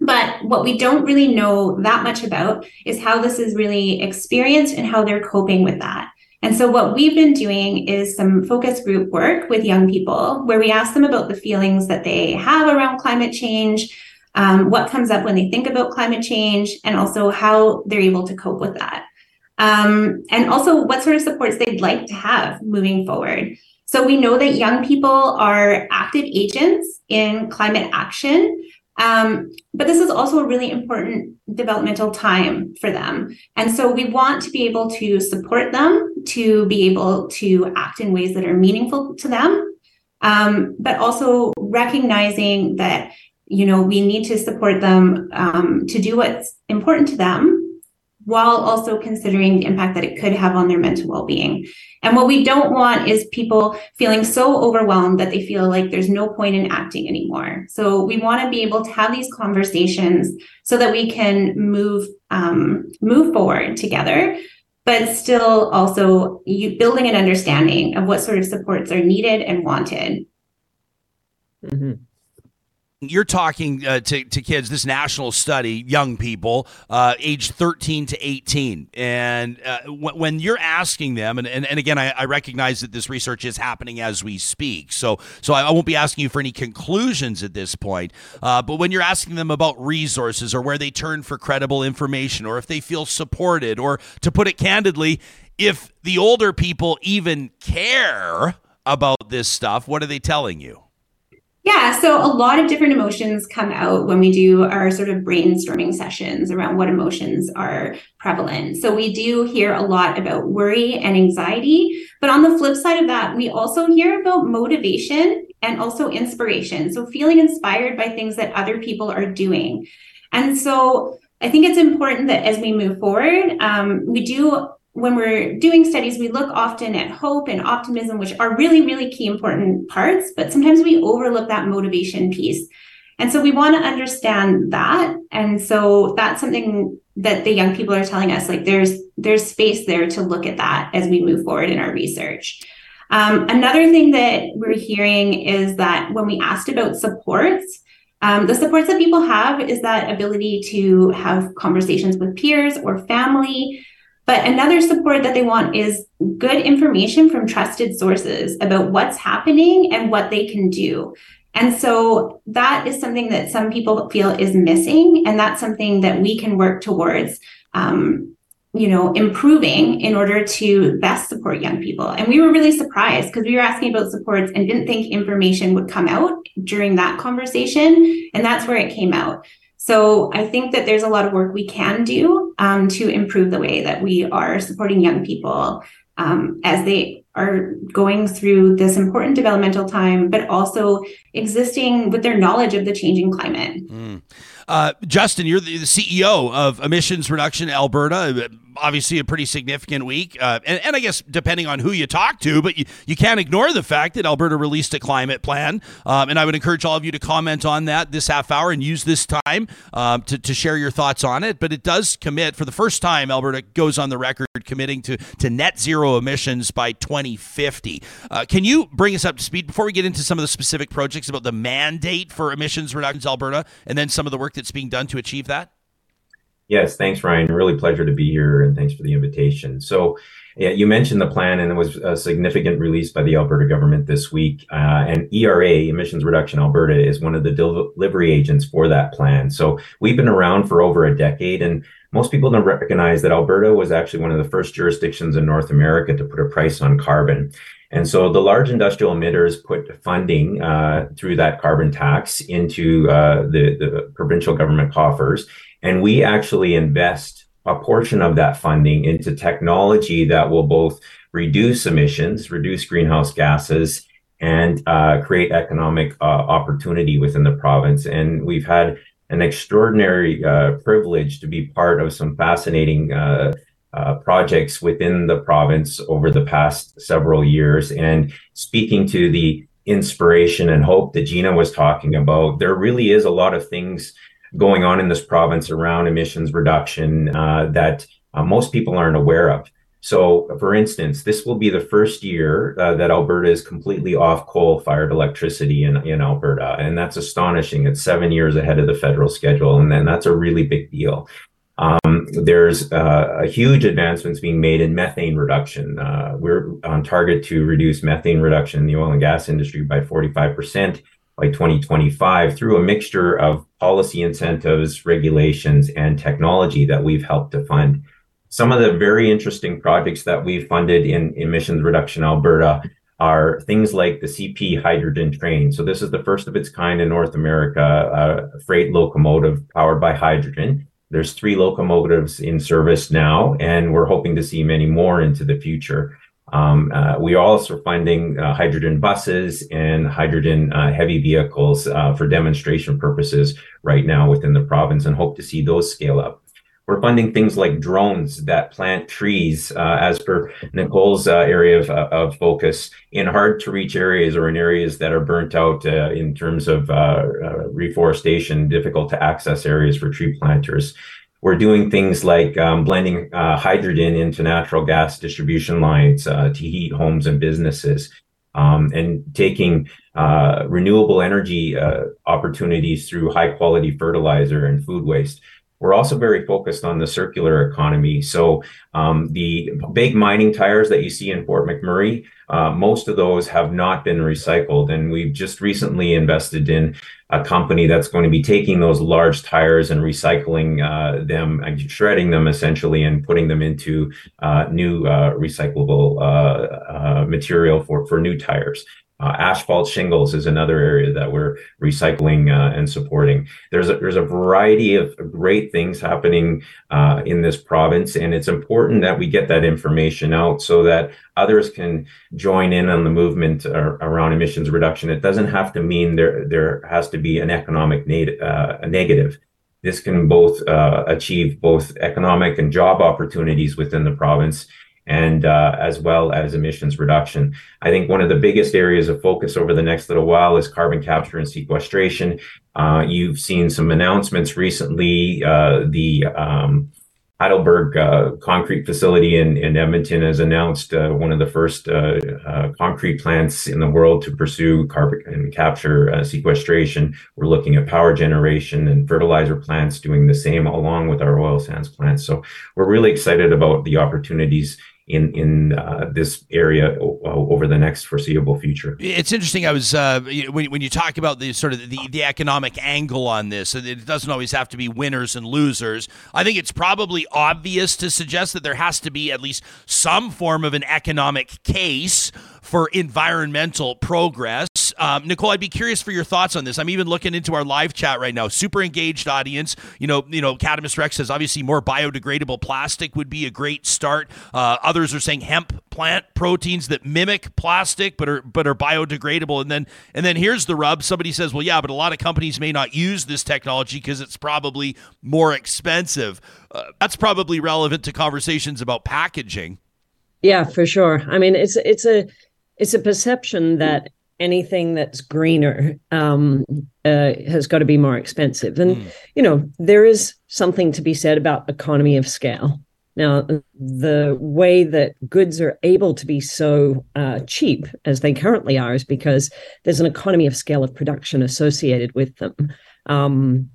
but what we don't really know that much about is how this is really experienced and how they're coping with that. And so, what we've been doing is some focus group work with young people where we ask them about the feelings that they have around climate change, um, what comes up when they think about climate change, and also how they're able to cope with that. Um, and also, what sort of supports they'd like to have moving forward. So, we know that young people are active agents in climate action. Um, but this is also a really important developmental time for them. And so we want to be able to support them to be able to act in ways that are meaningful to them, um, but also recognizing that, you know, we need to support them um, to do what's important to them while also considering the impact that it could have on their mental well-being. And what we don't want is people feeling so overwhelmed that they feel like there's no point in acting anymore. So we want to be able to have these conversations so that we can move um, move forward together. but still also you building an understanding of what sort of supports are needed and wanted. Mm-hmm you're talking uh, to, to kids this national study young people uh, age 13 to 18 and uh, w- when you're asking them and, and, and again I, I, recognize that this research is happening as we speak. So so I, I won't be asking you for any conclusions at this point uh, but when you're asking them about resources or where they turn for credible information or if they feel supported or to put it candidly if the older people even care about this stuff what are they telling you yeah, so a lot of different emotions come out when we do our sort of brainstorming sessions around what emotions are prevalent. So we do hear a lot about worry and anxiety, but on the flip side of that, we also hear about motivation and also inspiration. So feeling inspired by things that other people are doing. And so I think it's important that as we move forward, um, we do when we're doing studies, we look often at hope and optimism, which are really, really key important parts, but sometimes we overlook that motivation piece. And so we want to understand that. And so that's something that the young people are telling us, like there's there's space there to look at that as we move forward in our research. Um, another thing that we're hearing is that when we asked about supports, um, the supports that people have is that ability to have conversations with peers or family, but another support that they want is good information from trusted sources about what's happening and what they can do. And so that is something that some people feel is missing. And that's something that we can work towards, um, you know, improving in order to best support young people. And we were really surprised because we were asking about supports and didn't think information would come out during that conversation. And that's where it came out. So I think that there's a lot of work we can do um, to improve the way that we are supporting young people um, as they are going through this important developmental time, but also existing with their knowledge of the changing climate. Mm. Uh, Justin, you're the, the, CEO of Emissions Reduction Alberta obviously a pretty significant week. Uh, and, and, I guess depending on who you talk to, but you, you can't ignore the fact that Alberta released a climate plan. Um, and I would encourage all of you to comment on that this half hour and use this time um, to, to share your thoughts on it. But it does commit, for the first time, Alberta goes on the record committing to, to net zero emissions by 2050. Uh, can you bring us up to speed before we get into some of the specific projects about the mandate for emissions reductions Alberta and then some of the work that's being done to achieve that? Yes, thanks, Ryan. Really pleasure to be here, and thanks for the invitation. So, yeah, you mentioned the plan, and it was a significant release by the Alberta government this week. Uh, and ERA, Emissions Reduction Alberta, is one of the delivery agents for that plan. So, we've been around for over a decade, and most people don't recognize that Alberta was actually one of the first jurisdictions in North America to put a price on carbon. And so the large industrial emitters put funding uh, through that carbon tax into uh, the, the provincial government coffers. And we actually invest a portion of that funding into technology that will both reduce emissions, reduce greenhouse gases, and uh, create economic uh, opportunity within the province. And we've had an extraordinary uh, privilege to be part of some fascinating uh, uh, projects within the province over the past several years. And speaking to the inspiration and hope that Gina was talking about, there really is a lot of things going on in this province around emissions reduction uh, that uh, most people aren't aware of. So, for instance, this will be the first year uh, that Alberta is completely off coal fired electricity in, in Alberta. And that's astonishing. It's seven years ahead of the federal schedule. And then that's a really big deal. Um, there's uh, a huge advancements being made in methane reduction. Uh, we're on target to reduce methane reduction in the oil and gas industry by 45% by 2025 through a mixture of policy incentives, regulations, and technology that we've helped to fund. Some of the very interesting projects that we've funded in emissions reduction Alberta are things like the CP hydrogen train. So this is the first of its kind in North America, a freight locomotive powered by hydrogen. There's three locomotives in service now, and we're hoping to see many more into the future. Um, uh, we are also funding uh, hydrogen buses and hydrogen uh, heavy vehicles uh, for demonstration purposes right now within the province and hope to see those scale up. We're funding things like drones that plant trees, uh, as per Nicole's uh, area of, of, focus, in hard to reach areas or in areas that are burnt out in terms of reforestation, difficult to access areas for tree planters. we're doing things like um, blending uh, hydrogen into natural gas distribution lines uh, to heat homes and businesses, um, and taking uh, renewable energy uh, opportunities through high quality fertilizer and food waste. We're also very focused on the circular economy. So um, the big mining tires that you see in Fort McMurray, uh, most of those have not been recycled. And we've just recently invested in a company that's going to be taking those large tires and recycling uh, them, shredding them essentially, and putting them into uh, new uh, recyclable uh, uh, material for, for new tires. Uh, asphalt shingles is another area that we're recycling uh, and supporting. There's a, there's a variety of great things happening uh, in this province, and it's important that we get that information out so that others can join in on the movement around emissions reduction. It doesn't have to mean there there has to be an economic nat- uh, a negative. This can both uh, achieve both economic and job opportunities within the province and uh, as well as emissions reduction. I think one of the biggest areas of focus over the next little while is carbon capture and sequestration. Uh, you've seen some announcements recently. Uh, the um, Heidelberg uh, concrete facility in, in Edmonton has announced uh, one of the first uh, concrete plants in the world to pursue carbon capture sequestration. We're looking at power generation and fertilizer plants doing the same along with our oil sands plants. So we're really excited about the opportunities in in uh, this area over the next foreseeable future. It's interesting. I was uh, when when you talk about the sort of the, the economic angle on this, it doesn't always have to be winners and losers. I think it's probably obvious to suggest that there has to be at least some form of an economic case for environmental progress. Um, Nicole, I'd be curious for your thoughts on this. I'm even looking into our live chat right now. Super engaged audience. You know, you know, Cadamus Rex says obviously more biodegradable plastic would be a great start. Uh, others are saying hemp plant proteins that mimic plastic but are but are biodegradable. And then and then here's the rub. Somebody says, well, yeah, but a lot of companies may not use this technology because it's probably more expensive. Uh, that's probably relevant to conversations about packaging. Yeah, for sure. I mean, it's it's a it's a perception that anything that's greener um, uh, has got to be more expensive. And, mm. you know, there is something to be said about economy of scale. Now, the way that goods are able to be so uh, cheap as they currently are is because there's an economy of scale of production associated with them. Um,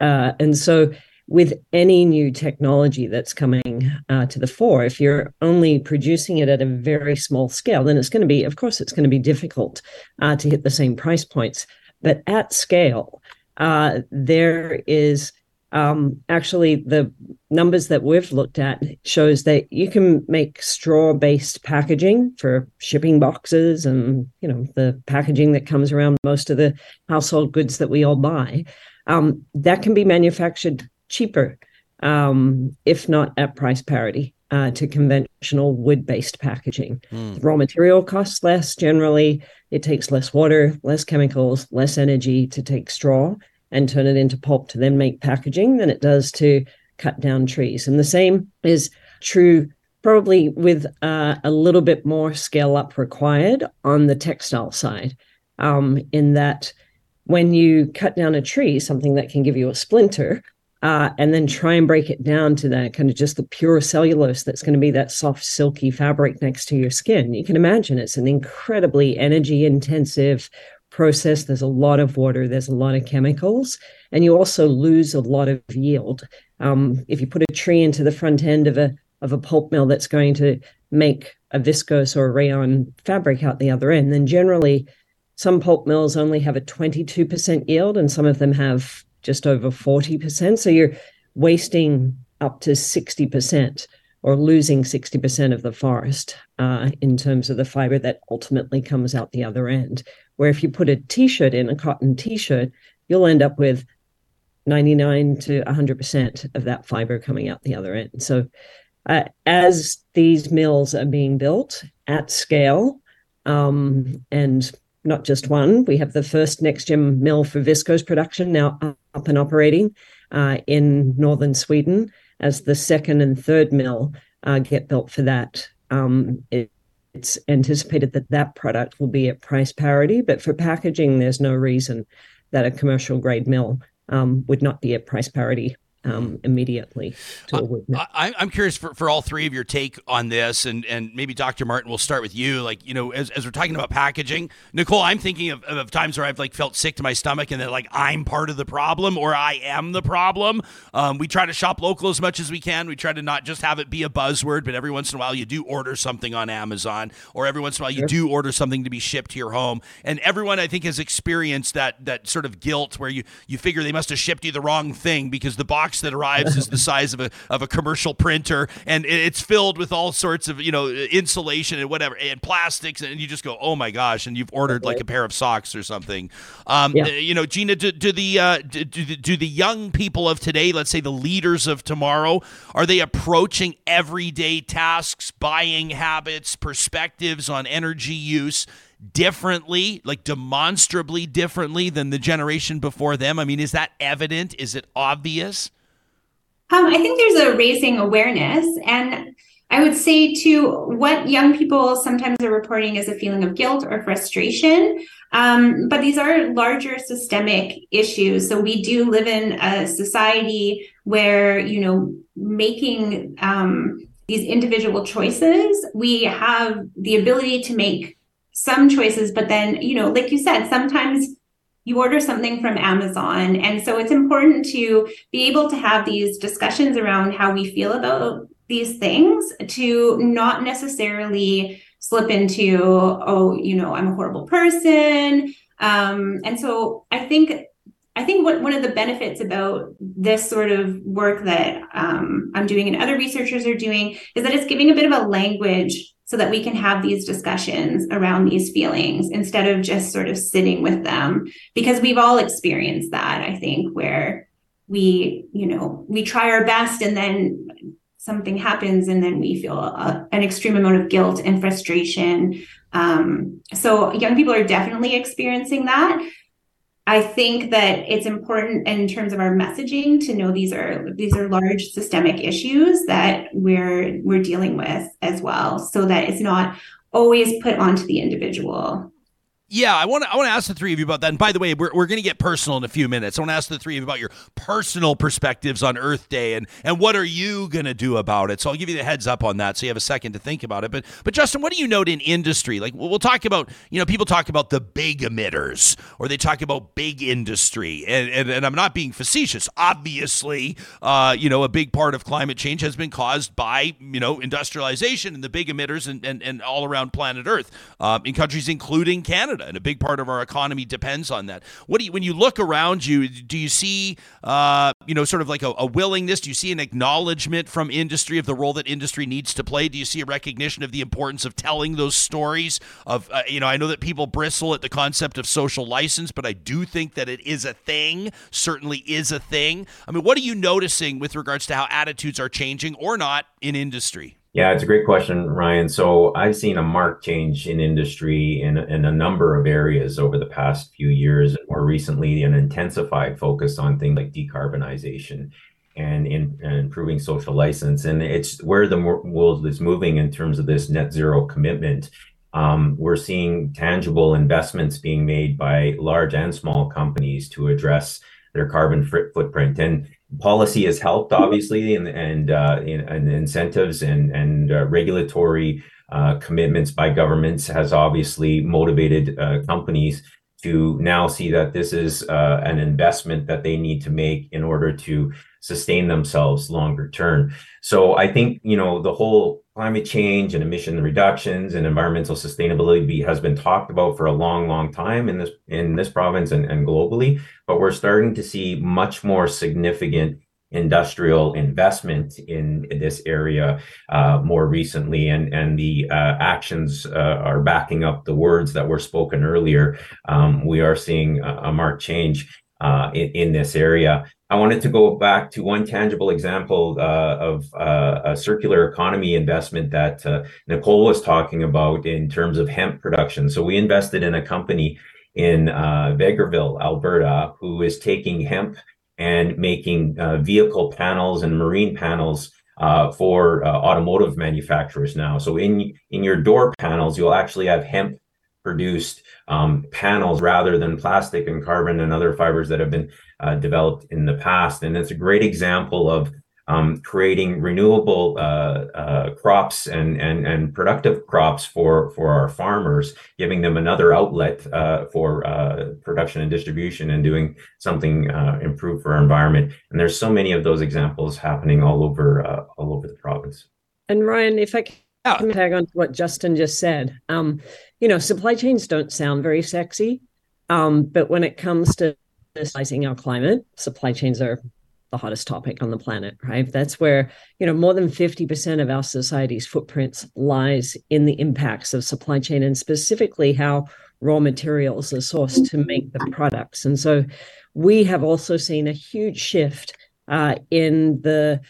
uh, and so with any new technology that's coming uh, to the fore, if you're only producing it at a very small scale, then it's going to be, of course, it's going to be difficult uh, to hit the same price points. But at scale, uh, there is um, actually the numbers that we've looked at shows that you can make straw-based packaging for shipping boxes and you know the packaging that comes around most of the household goods that we all buy. Um, that can be manufactured cheaper, um, if not at price parity. Uh, to conventional wood based packaging. Mm. raw material costs less generally. It takes less water, less chemicals, less energy to take straw and turn it into pulp to then make packaging than it does to cut down trees. And the same is true probably with uh, a little bit more scale up required on the textile side, um, in that when you cut down a tree, something that can give you a splinter, uh, and then try and break it down to that kind of just the pure cellulose that's going to be that soft, silky fabric next to your skin. You can imagine it's an incredibly energy intensive process. There's a lot of water, there's a lot of chemicals, and you also lose a lot of yield. Um, if you put a tree into the front end of a of a pulp mill that's going to make a viscose or a rayon fabric out the other end, then generally some pulp mills only have a 22% yield and some of them have just over 40%. So you're wasting up to 60% or losing 60% of the forest uh, in terms of the fiber that ultimately comes out the other end. Where if you put a t shirt in, a cotton t shirt, you'll end up with 99 to 100% of that fiber coming out the other end. So uh, as these mills are being built at scale, um, and not just one. We have the first next gen mill for viscose production now up and operating uh, in northern Sweden as the second and third mill uh, get built for that. Um, it, it's anticipated that that product will be at price parity, but for packaging, there's no reason that a commercial grade mill um, would not be at price parity um, immediately to a witness. I, I'm curious for, for all three of your take on this, and, and maybe Dr. Martin, we'll start with you. Like, you know, as, as we're talking about packaging, Nicole, I'm thinking of, of times where I've like felt sick to my stomach and that like I'm part of the problem or I am the problem. Um, we try to shop local as much as we can. We try to not just have it be a buzzword, but every once in a while you do order something on Amazon, or every once in a while you do order something to be shipped to your home. And everyone, I think, has experienced that that sort of guilt where you you figure they must have shipped you the wrong thing because the box that arrives is the size of a of a commercial printer and it's filled with all sorts of you know insulation and whatever and plastics and you just go oh my gosh and you've ordered like a pair of socks or something. Um, Yeah. You know, Gina, do, do the uh, do, do the young people of today, let's say the leaders of tomorrow, are they approaching everyday tasks, buying habits, perspectives on energy use? differently like demonstrably differently than the generation before them i mean is that evident is it obvious Um, I think there's a raising awareness, and I would say to what young people sometimes are reporting is a feeling of guilt or frustration. Um, but these are larger systemic issues. So we do live in a society where you know making um, these individual choices, we have the ability to make some choices, but then you know, like you said, sometimes you order something from Amazon. And so it's important to be able to have these discussions around how we feel about these things to not necessarily slip into, oh, you know, I'm a horrible person. Um, and so I think I think what one of the benefits about this sort of work that um, I'm doing and other researchers are doing is that it's giving a bit of a language so that we can have these discussions around these feelings instead of just sort of sitting with them. Because we've all experienced that i think where we you know we try our best and then something happens and then we feel a, an extreme amount of guilt and frustration. Um, so young people are definitely experiencing that I think that it's important in terms of our messaging to know these are these are large systemic issues that we're we're dealing with as well, so that it's not always put onto the individual. Yeah, I want to I want to ask the three of you about that. And by the way, we're, we're going to get personal in a few minutes. I want to ask the three of you about your personal perspectives on Earth Day and and what are you going to do about it. So I'll give you the heads up on that, so you have a second to think about it. But but Justin, what do you note in industry? Like we'll, talk about you know people talk about the big emitters or they talk about big industry, and and, and I'm not being facetious. Obviously, uh, you know a big part of climate change has been caused by you know industrialization and the big emitters and and, and all around planet Earth uh, in countries including Canada, and a big part of our economy depends on that. What do you when you look around you? Do you see uh, you know sort of like a, a willingness? Do you see an acknowledgement from industry of the role that industry needs to play? Do you see a recognition of the importance of telling those stories? Of uh, you know, I know that people bristle at the concept of social license, but I do think that it is a thing. Certainly is a thing. I mean, what are you noticing with regards to how attitudes are changing or not in industry? Yeah, it's a great question, Ryan. So I've seen a marked change in industry in, a number of areas over the past few years, and more recently, an intensified focus on things like decarbonization and improving social license. And it's where the world is moving in terms of this net zero commitment. Um, we're seeing tangible investments being made by large and small companies to address their carbon footprint. And policy has helped, obviously, and and, uh, in, and incentives and and uh, regulatory uh, commitments by governments has obviously motivated uh, companies to now see that this is uh, an investment that they need to make in order to sustain themselves longer term. So I think you know the whole climate change and emission reductions and environmental sustainability has been talked about for a long, long time in this in this province and, and globally. But we're starting to see much more significant industrial investment in this area uh, more recently, and and the uh, actions uh, are backing up the words that were spoken earlier. Um, we are seeing a, a marked change uh, in, in this area. I wanted to go back to one tangible example uh, of uh, a circular economy investment that uh, Nicole was talking about in terms of hemp production. So we invested in a company in uh, Vegreville, Alberta, who is taking hemp and making uh, vehicle panels and marine panels uh, for automotive manufacturers now. So in in your door panels, you'll actually have hemp produced um, panels rather than plastic and carbon and other fibers that have been uh, developed in the past. And it's a great example of um, creating renewable uh, uh, crops and, and and productive crops for for our farmers, giving them another outlet uh, for uh, production and distribution, and doing something uh, improved for our environment. And there's so many of those examples happening all over uh, all over the province. And Ryan, if I can tag on to what Justin just said, um, you know, supply chains don't sound very sexy, um, but when it comes to stabilizing our climate, supply chains are the hottest topic on the planet, right? That's where, you know, more than 50% of our society's footprints lies in the impacts of supply chain and specifically how raw materials are sourced to make the products. And so we have also seen a huge shift uh, in the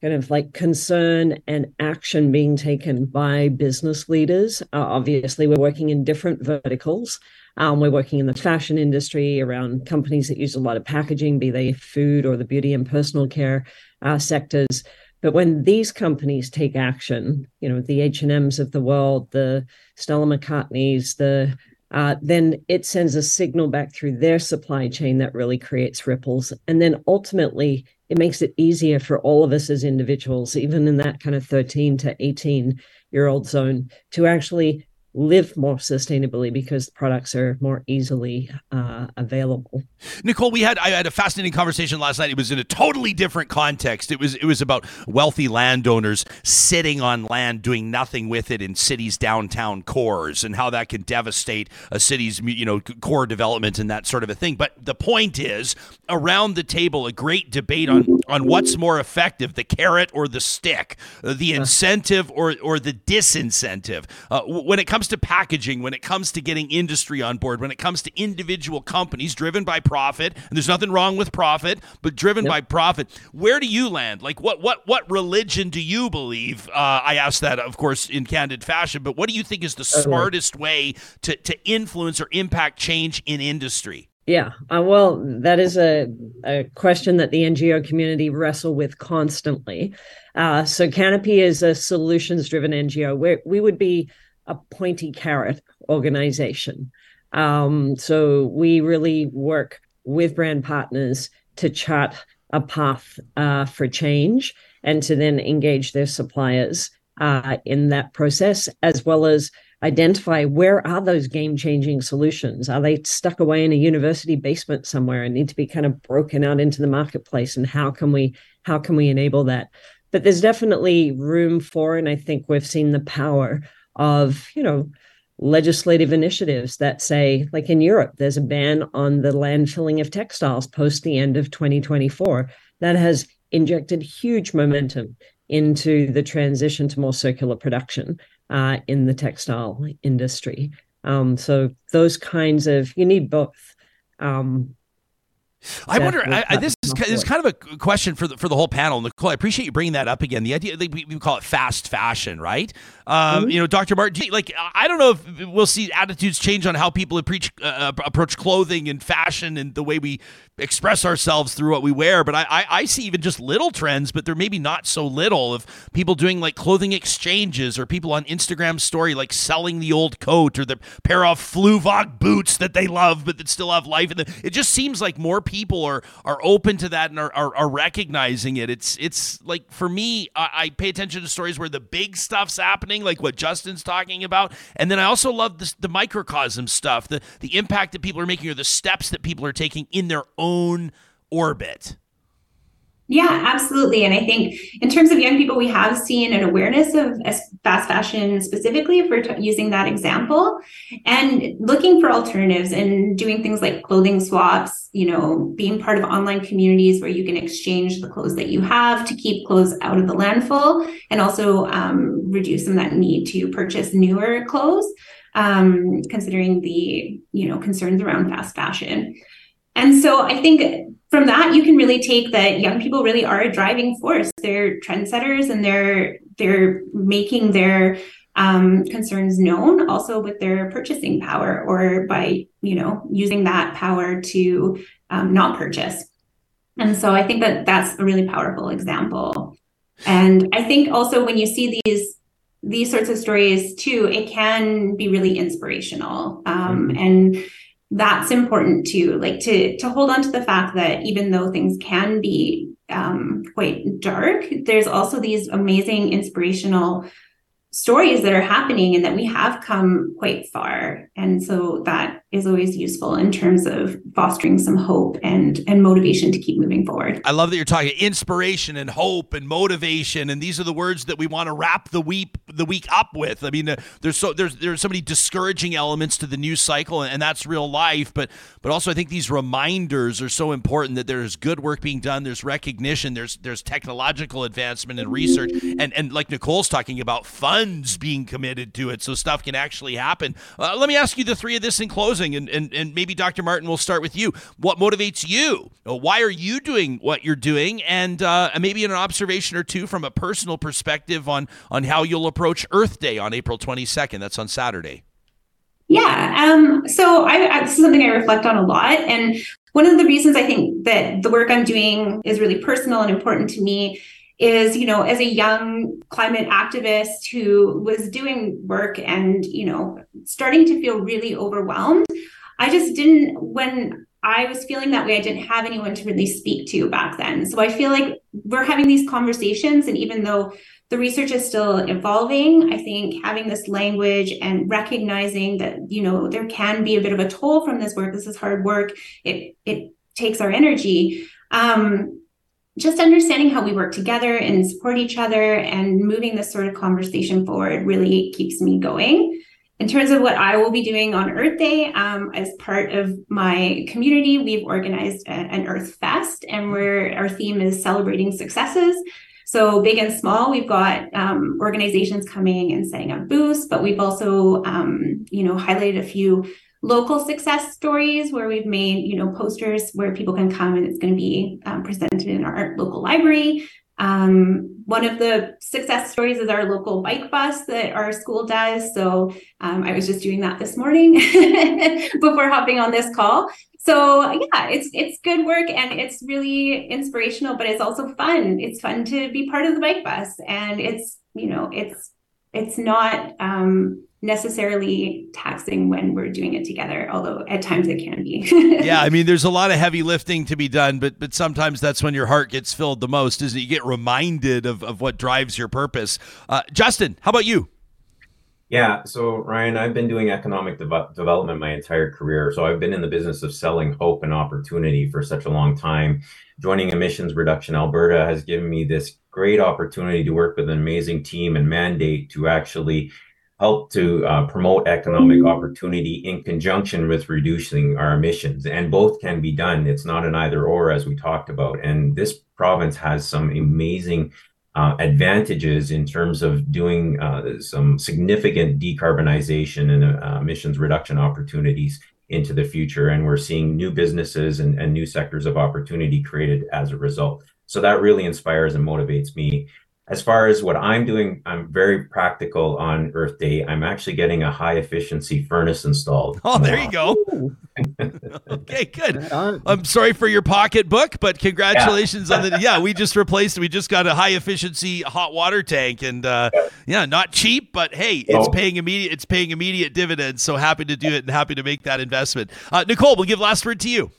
kind of like concern and action being taken by business leaders. Uh, obviously, we're working in different verticals. Um, we're working in the fashion industry around companies that use a lot of packaging, be they food or the beauty and personal care uh, sectors. But when these companies take action, you know, the H and M's of the world, the Stella McCartney's, the uh, then it sends a signal back through their supply chain that really creates ripples, and then ultimately it makes it easier for all of us as individuals, even in that kind of 13 to 18 year old zone, to actually live more sustainably because products are more easily uh, available. Nicole, we had I had a fascinating conversation last night. It was in a totally different context. It was it was about wealthy landowners sitting on land doing nothing with it in cities' downtown cores and how that can devastate a city's you know core development and that sort of a thing. But the point is, around the table, a great debate on on what's more effective, the carrot or the stick, the incentive or or the disincentive. Uh, when it comes comes to packaging, when it comes to getting industry on board, when it comes to individual companies driven by profit, and there's nothing wrong with profit, but driven yep. by profit, where do you land? Like what what what religion do you believe? Uh, I ask that, of course, in candid fashion, but what do you think is the smartest way to to influence or impact change in industry? Yeah, uh, well, that is a, a question that the NGO community wrestle with constantly. Uh, so, Canopy is a solutions driven NGO where we would be a pointy carrot organization. Um, so we really work with brand partners to chart a path uh, for change and to then engage their suppliers uh, in that process, as well as identify where are those game changing solutions? Are they stuck away in a university basement somewhere and need to be kind of broken out into the marketplace? And how can we how can we enable that? But there's definitely room for, and I think we've seen the power of, you know, legislative initiatives that say, like in Europe, there's a ban on the landfilling of textiles post the end of 2024. That has injected huge momentum into the transition to more circular production uh, in the textile industry. Um, so those kinds of you need both. Um, I wonder. I, I, this is this is kind of a question for the for the whole panel, Nicole. I appreciate you bringing that up again. The idea we, we call it fast fashion, right? Um, mm-hmm. You know, Dr. Martin. Like, I don't know if we'll see attitudes change on how people approach uh, approach clothing and fashion and the way we express ourselves through what we wear. But I, I, I see even just little trends, but they're maybe not so little of people doing like clothing exchanges or people on Instagram story like selling the old coat or the pair of Fluevog boots that they love but that still have life in them. It just seems like more people are are open to that and are, are, are recognizing it. It's it's like for me, I, I pay attention to stories where the big stuff's happening, like what Justin's talking about, and then I also love this, the microcosm stuff, the the impact that people are making or the steps that people are taking in their own orbit. Yeah, absolutely. And I think in terms of young people, we have seen an awareness of fast fashion specifically, if we're t- using that example, and looking for alternatives and doing things like clothing swaps, you know, being part of online communities where you can exchange the clothes that you have to keep clothes out of the landfill and also um, reduce some that need to purchase newer clothes, um, considering the, you know, concerns around fast fashion. And so I think from that you can really take that young people really are a driving force. They're trendsetters and they're they're making their um, concerns known also with their purchasing power or by you know using that power to um, not purchase. And so I think that that's a really powerful example. And I think also when you see these these sorts of stories too, it can be really inspirational. Um, mm-hmm. And that's important too. Like to to hold on to the fact that even though things can be um, quite dark, there's also these amazing inspirational stories that are happening and that we have come quite far. And so that is always useful in terms of fostering some hope and and motivation to keep moving forward. I love that you're talking inspiration and hope and motivation. And these are the words that we want to wrap the week the week up with. I mean uh, there's so there's there's so many discouraging elements to the news cycle and, and that's real life. But but also i think these reminders are so important that there's good work being done. There's recognition. There's there's technological advancement and research. And and like nicole's talking about fun being committed to it so stuff can actually happen. Uh, let me ask you the three of this in closing, and, and, and maybe Dr. Martin will start with you. What motivates you? Uh, why are you doing what you're doing? And uh, maybe an observation or two from a personal perspective on, on how you'll approach Earth Day on April 22nd. That's on Saturday. Yeah. Um, so I, I, this is something I reflect on a lot. And one of the reasons I think that the work I'm doing is really personal and important to me is you know as a young climate activist who was doing work and you know starting to feel really overwhelmed i just didn't when i was feeling that way i didn't have anyone to really speak to back then. So i feel like we're having these conversations and even though the research is still evolving i think having this language and recognizing that you know there can be a bit of a toll from this work this is hard work it it takes our energy um, just understanding how we work together and support each other and moving this sort of conversation forward really keeps me going. In terms of what I will be doing on Earth Day, um, as part of my community, we've organized a, an Earth Fest, and where our theme is celebrating successes. So big and small, we've got um, organizations coming and setting up booths, but we've also, um, you know, highlighted a few local success stories where we've made you know posters where people can come and it's going to be um, presented in our local library. Um, one of the success stories is our local bike bus that our school does. So um, i was just doing that this morning before hopping on this call. So yeah it's it's good work and it's really inspirational but it's also fun. It's fun to be part of the bike bus and it's you know it's it's not um, necessarily taxing when we're doing it together although at times it can be. Yeah i mean there's a lot of heavy lifting to be done but but sometimes that's when your heart gets filled the most is that you get reminded of, of what drives your purpose. Uh, justin how about you? Yeah so ryan i've been doing economic de- development my entire career so i've been in the business of selling hope and opportunity for such a long time. Joining emissions reduction alberta has given me this great opportunity to work with an amazing team and mandate to actually help to uh, promote economic opportunity in conjunction with reducing our emissions. And both can be done. It's not an either or, as we talked about. And this province has some amazing uh, advantages in terms of doing uh, some significant decarbonization and uh, emissions reduction opportunities into the future. And we're seeing new businesses and, and new sectors of opportunity created as a result. So that really inspires and motivates me as far as what I'm doing, I'm very practical on Earth Day. I'm actually getting a high efficiency furnace installed. Oh, there you go. okay, good. I'm sorry for your pocketbook, but congratulations yeah. on the. Yeah, we just replaced. We just got a high efficiency hot water tank, and uh, yeah, not cheap, but hey, it's oh. paying immediate. It's paying immediate dividends. So happy to do it and happy to make that investment. Uh, Nicole, we'll give last word to you.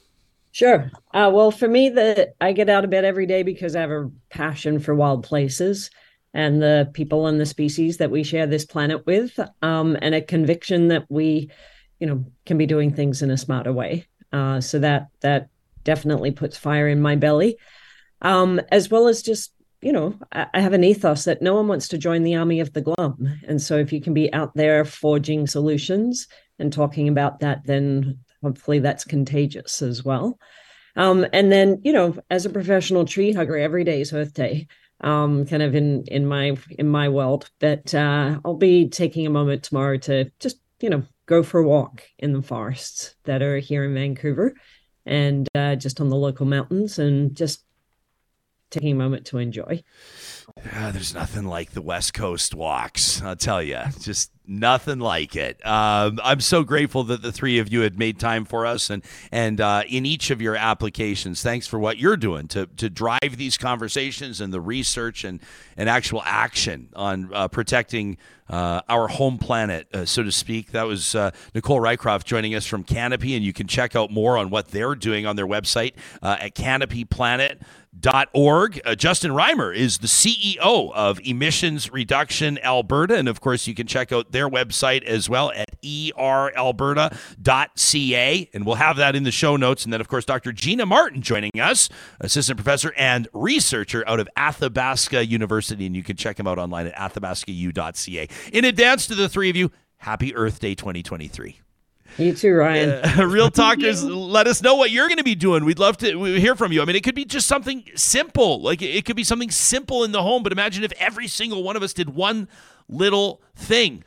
Sure. Uh, well, for me, the I get out of bed every day because I have a passion for wild places and the people and the species that we share this planet with, um, and a conviction that we, you know, can be doing things in a smarter way. Uh, so that that definitely puts fire in my belly, um, as well as just you know, I, I have an ethos that no one wants to join the army of the glum, and so if you can be out there forging solutions and talking about that, then hopefully that's contagious as well. Um, and then, you know, as a professional tree hugger, every day is Earth Day. Um, kind of in in my in my world, that uh, I'll be taking a moment tomorrow to just you know go for a walk in the forests that are here in Vancouver, and uh, just on the local mountains, and just taking a moment to enjoy. Yeah, there's nothing like the West Coast walks. I'll tell you, just Nothing like it. Um, I'm so grateful that the three of you had made time for us, and and uh, in each of your applications, thanks for what you're doing to to drive these conversations and the research and and actual action on uh, protecting uh, our home planet, uh, so to speak. That was uh, Nicole Rycroft joining us from Canopy, and you can check out more on what they're doing on their website uh, at canopyplanet.org. Uh, Justin Riemer is the CEO of Emissions Reduction Alberta. And of course, you can check out their website as well at eralberta.ca. And we'll have that in the show notes. And then, of course, Dr. Gina Martin joining us, assistant professor and researcher out of Athabasca University. And you can check him out online at athabascau.ca. In advance to the three of you, happy Earth Day 2023. You too, Ryan. Uh, real talkers, let us know what you're going to be doing. We'd love to hear from you. I mean, it could be just something simple. Like it could be something simple in the home, but imagine if every single one of us did one little thing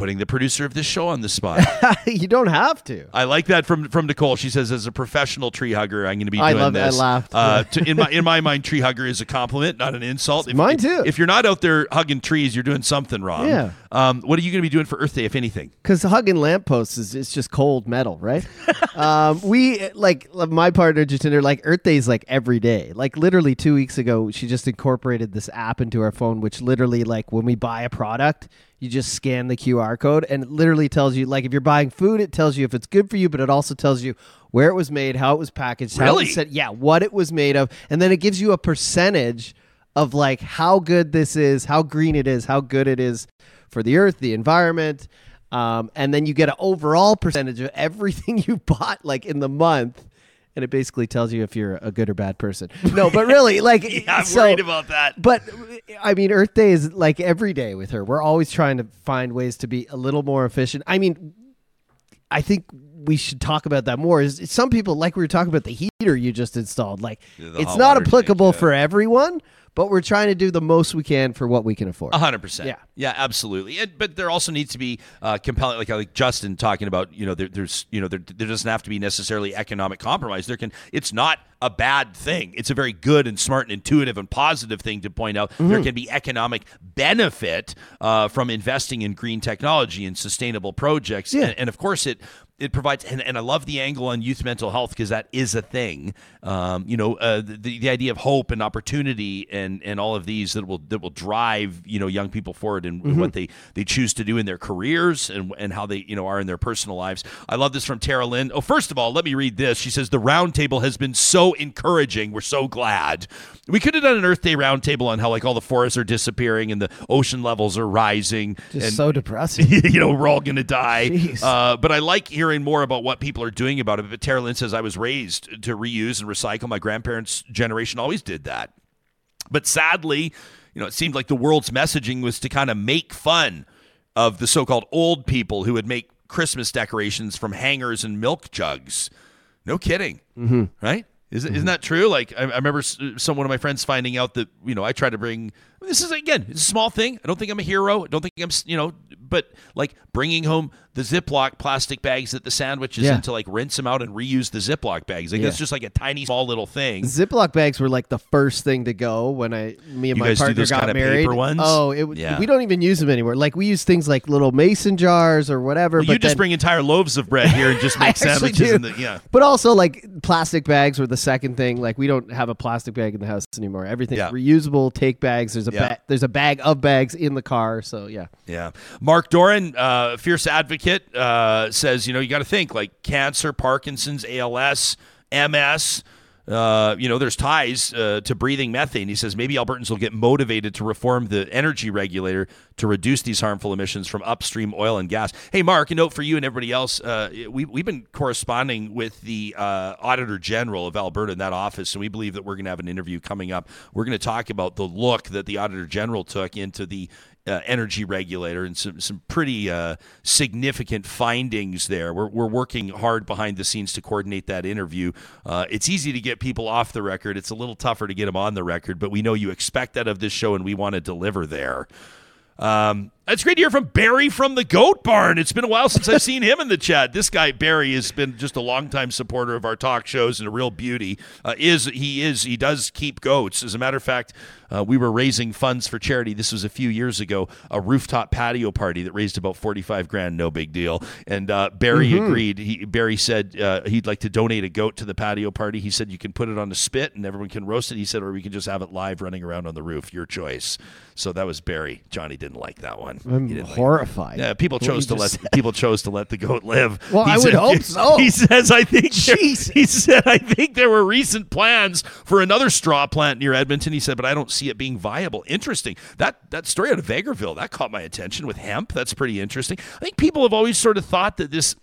putting the producer of this show on the spot. you don't have to. I like that from from Nicole. She says, as a professional tree hugger, I'm going to be I doing love it. I this. laughed. Uh, to, in my in my mind, tree hugger is a compliment, not an insult. If, Mine if- too. If you're not out there hugging trees, you're doing something wrong. Yeah. Um, what are you going to be doing for Earth Day, if anything? Because hugging lampposts is it's just cold metal, right? um, we like my partner Jatinder, like Earth Day is like every day. Like literally two weeks ago, she just incorporated this app into our phone, which literally like when we buy a product, you just scan the QR code and it literally tells you like if you're buying food, it tells you if it's good for you, but it also tells you where it was made, how it was packaged, how it Really? was set, yeah, what it was made of, and then it gives you a percentage of like how good this is, how green it is, how good it is for the earth, the environment. Um, and then you get an overall percentage of everything you bought like in the month. And it basically tells you if you're a good or bad person. No, but really, like, Yeah, I'm so- worried about that. But I mean, Earth Day is like every day with her. We're always trying to find ways to be a little more efficient. I mean, I think we should talk about that more. Is some people like we were talking about the heater you just installed? Like, Yeah, it's not applicable tank, yeah. for everyone, but we're trying to do the most we can for what we can afford. A hundred percent. Yeah. yeah, absolutely. And, but there also needs to be uh, compelling, like like Justin talking about. You know, there, there's you know there, there doesn't have to be necessarily economic compromise. There can. It's not a bad thing. It's a very good and smart and intuitive and positive thing to point out. Mm-hmm. There can be economic benefit uh, from investing in green technology and sustainable projects. Yeah. And, and of course it. It provides, and, and I love the angle on youth mental health because that is a thing. Um, you know, uh, the the idea of hope and opportunity and and all of these that will that will drive you know young people forward in Mm-hmm. what they they choose to do in their careers and and how they you know are in their personal lives. I love this from Tara Lynn. Oh, first of all, let me read this. She says the roundtable has been so encouraging. We're so glad. We could have done an Earth Day roundtable on how like all the forests are disappearing and the ocean levels are rising. Just and, so depressing. you know, we're all to die. Uh, but I like hearing more about what people are doing about it. But Tara Lynn says, I was raised to reuse and recycle. My grandparents' generation always did that. But sadly, you know, it seemed like the world's messaging was to kind of make fun of the so called old people who would make Christmas decorations from hangers and milk jugs. No kidding. Mm-hmm. Right? Isn't, isn't that true? Like, I, I remember some one of my friends finding out that, you know, I try to bring this is, again, it's a small thing. I don't think I'm a hero. I don't think I'm, you know, but like bringing home the Ziploc plastic bags that the sandwiches Yeah. in to like rinse them out and reuse the Ziploc bags. Like, Yeah. that's just like a tiny, small little thing. Ziploc bags were like the first thing to go when I, me and You my partner got kinda married. paper ones? Oh, it, Yeah. we don't even use them anymore. Like we use things like little mason jars or whatever. Well, but you just then- bring entire loaves of bread here and just make sandwiches. the, yeah. But also, like plastic bags were the second thing. Like we don't have a plastic bag in the house anymore. Everything's reusable. Take bags. There's a Yeah. ba- there's a bag of bags in the car. So yeah, Yeah. Mark Doran, uh, fierce advocate, uh, says, you know, you got to think like cancer, Parkinson's, ALS, MS. Uh, you know, there's ties uh, to breathing methane. He says maybe Albertans will get motivated to reform the energy regulator to reduce these harmful emissions from upstream oil and gas. Hey, Mark, a note for you and everybody else. Uh, we, we've been corresponding with the uh, Auditor General of Alberta in that office, and we believe that we're going to have an interview coming up. We're going to talk about the look that the Auditor General took into the uh, energy regulator and some some pretty uh, significant findings there. We're, we're working hard behind the scenes to coordinate that interview. Uh, it's easy to get people off the record. It's a little tougher to get them on the record, but we know you expect that of this show, and we want to deliver there. Um, It's great to hear from Barry from the Goat Barn. It's been a while since I've seen him in the chat. This guy Barry has been just a longtime supporter of our talk shows and a real beauty. Uh, is he is he does keep goats? As a matter of fact, uh, we were raising funds for charity. This was a few years ago, a rooftop patio party that raised about forty-five grand. No big deal. And uh, Barry Mhm. agreed. He, Barry said uh, he'd like to donate a goat to the patio party. He said you can put it on a spit and everyone can roast it. He said, or we can just have it live running around on the roof. Your choice. So that was Barry. Johnny didn't like that one. I'm He horrified. yeah, people What chose to let just people chose to let the goat live. Well, I would hope so. He says, "I think." there- he said, "I think there were recent plans for another straw plant near Edmonton." He said, "But I don't see it being viable." Interesting. That that story out of Vegreville that caught my attention with hemp. That's pretty interesting. I think people have always sort of thought that this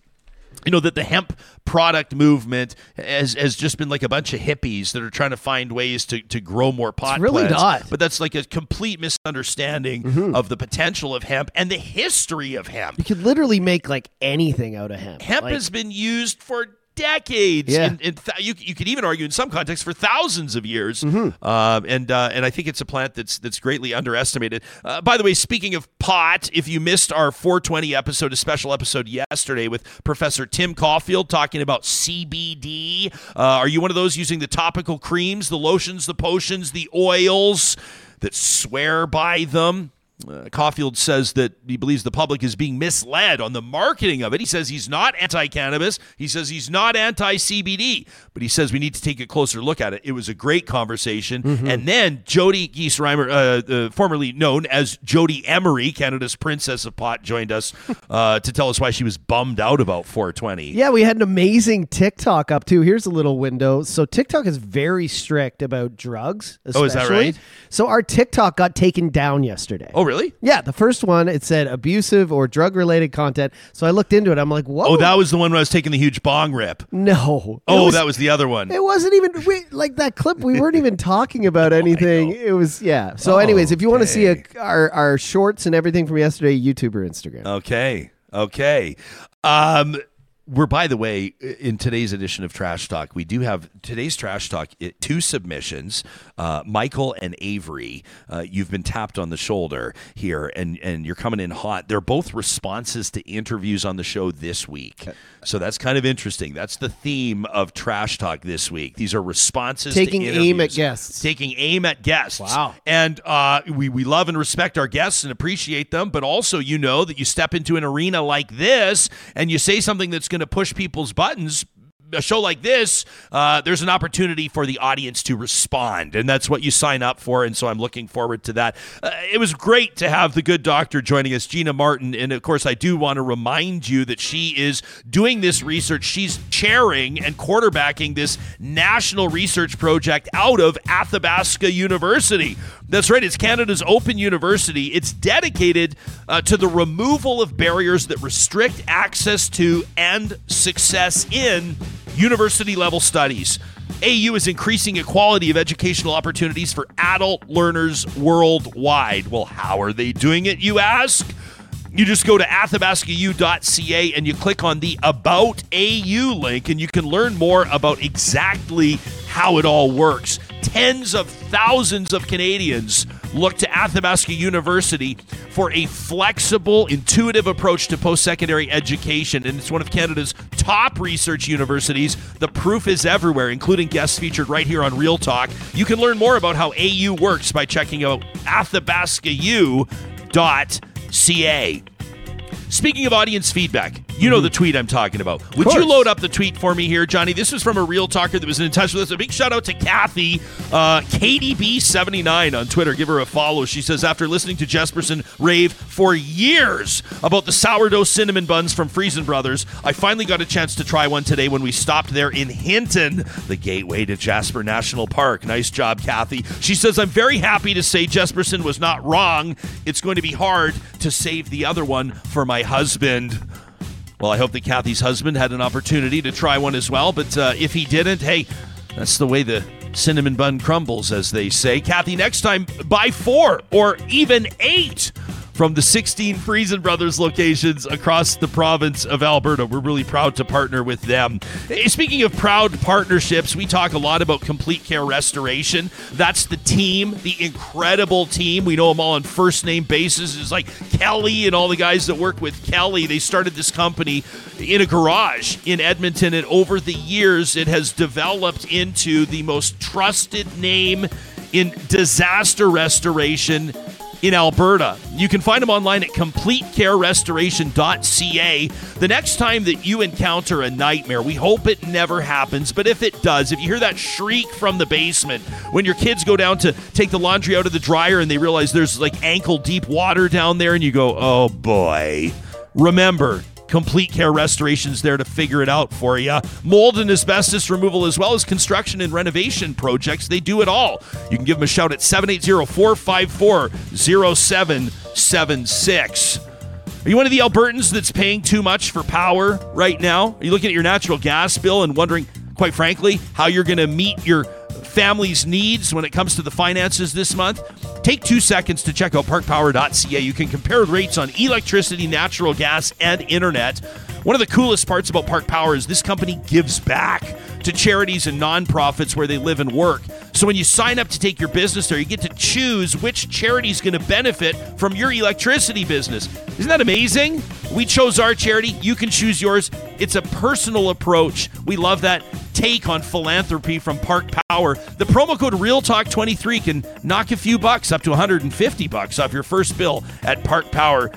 you know that the hemp product movement has, has just been like a bunch of hippies that are trying to find ways to, to grow more pot really plants. not. But that's like a complete misunderstanding mm-hmm. of the potential of hemp and the history of hemp. You could literally make like anything out of hemp. Hemp Like, has been used for decades. Yeah. In, in th- you, you could even argue in some contexts for thousands of years. Mm-hmm. Um, and uh, and I think it's a plant that's that's greatly underestimated. Uh, by the way, speaking of pot, if you missed our 420 episode, a special episode yesterday with Professor Tim Caulfield talking about CBD, uh, are you one of those using the topical creams, the lotions, the potions, the oils that swear by them? Uh, Caulfield says that he believes the public is being misled on the marketing of it. He says he's not anti cannabis. He says he's not anti CBD, but he says we need to take a closer look at it. It was a great conversation. And then Jodie Giesz-Ramsay, uh, uh, formerly known as Jodie Emery, Canada's Princess of Pot, joined us uh, to tell us why she was bummed out about 420. Yeah, we had an amazing TikTok up too. Here's a little window. So TikTok is very strict about drugs. Oh, is that especially. right? So our TikTok got taken down yesterday. Oh, really? Yeah, the first one it said abusive or drug related content. So I looked into it. I'm like, whoa. Oh, that was the one where I was taking the huge bong rip. no. Oh, was- that was the other one. It wasn't even we, like that clip. We weren't even talking about anything. It was yeah. So, anyways, if you want to see a, our our shorts and everything from yesterday, YouTube or Instagram. Okay. Okay. Um, we're, by the way, in today's edition of Trash Talk, we do have today's Trash Talk it, two submissions. Uh, Michael and Avery, uh, you've been tapped on the shoulder here, and and you're coming in hot. They're both responses to interviews on the show this week, so that's kind of interesting. That's the theme of Trash Talk this week. These are responses Taking aim at guests. taking aim at guests. Wow. And uh, we, we love and respect our guests and appreciate them, but also you know that you step into an arena like this and you say something that's going to push people's buttons. A show like this, uh, there's an opportunity for the audience to respond, and that's what you sign up for. And so I'm looking forward to that. Uh, it was great to have the good doctor joining us, Gina Martin. And of course, I do want to remind you that she is doing this research. She's chairing and quarterbacking this national research project out of Athabasca University. That's right, it's Canada's open university. It's dedicated uh, to the removal of barriers that restrict access to and success in university level studies. AU is increasing equality of educational opportunities for adult learners worldwide. Well, how are they doing it, you ask? You just go to athabascau.ca and you click on the About AU link, and you can learn more about exactly how it all works. Tens of thousands of Canadians look to Athabasca University for a flexible, intuitive approach to post secondary education, and it's one of Canada's top research universities. The proof is everywhere, including guests featured right here on Real Talk. You can learn more about how AU works by checking out athabascau.ca. Speaking of audience feedback, you know the tweet I'm talking about. Would you load up the tweet for me here, Johnny? This was from a real talker that was in touch with us. A big shout out to Kathy, uh, KDB79 on Twitter. Give her a follow. She says, after listening to Jespersen rave for years about the sourdough cinnamon buns from Fresson Brothers, I finally got a chance to try one today when we stopped there in Hinton, the gateway to Jasper National Park. Nice job, Kathy. She says, I'm very happy to say Jespersen was not wrong. It's going to be hard to save the other one for my husband. Well, I hope that Kathy's husband had an opportunity to try one as well. But uh, if he didn't, hey, that's the way the cinnamon bun crumbles, as they say. Kathy, next time, buy four or even eight from the 16 Fresson Brothers locations across the province of Alberta. We're really proud to partner with them. Eh, speaking of proud partnerships, we talk a lot about Complete Care Restoration. That's the team, the incredible team. We know them all on first name basis. It's like Kelly and all the guys that work with Kelly. They started this company in a garage in Edmonton, and over the years, it has developed into the most trusted name in disaster restoration in Alberta. You can find them online at completecarerestoration.ca. The next time that you encounter a nightmare, we hope it never happens, but if it does, if you hear that shriek from the basement when your kids go down to take the laundry out of the dryer and they realize there's like ankle deep water down there and you go, "Oh boy." Remember, Complete Care Restoration's there to figure it out for you. Mold and asbestos removal, as well as construction and renovation projects. They do it all. You can give them a shout at 780 454 0776. Are you one of the Albertans that's paying too much for power right now? Are you looking at your natural gas bill and wondering, quite frankly, how you're going to meet your family's needs when it comes to the finances this month? Take two seconds to check out parkpower.ca. You can compare rates on electricity, natural gas, and internet. One of the coolest parts about Park Power is this company gives back to charities and nonprofits where they live and work. So when you sign up to take your business there, you get to choose which charity is going to benefit from your electricity business. Isn't that amazing? We chose our charity. You can choose yours. It's a personal approach. We love that take on philanthropy from Park Power. The promo code RealTalk23 can knock a few bucks up to 150 bucks off your first bill at parkpower.ca.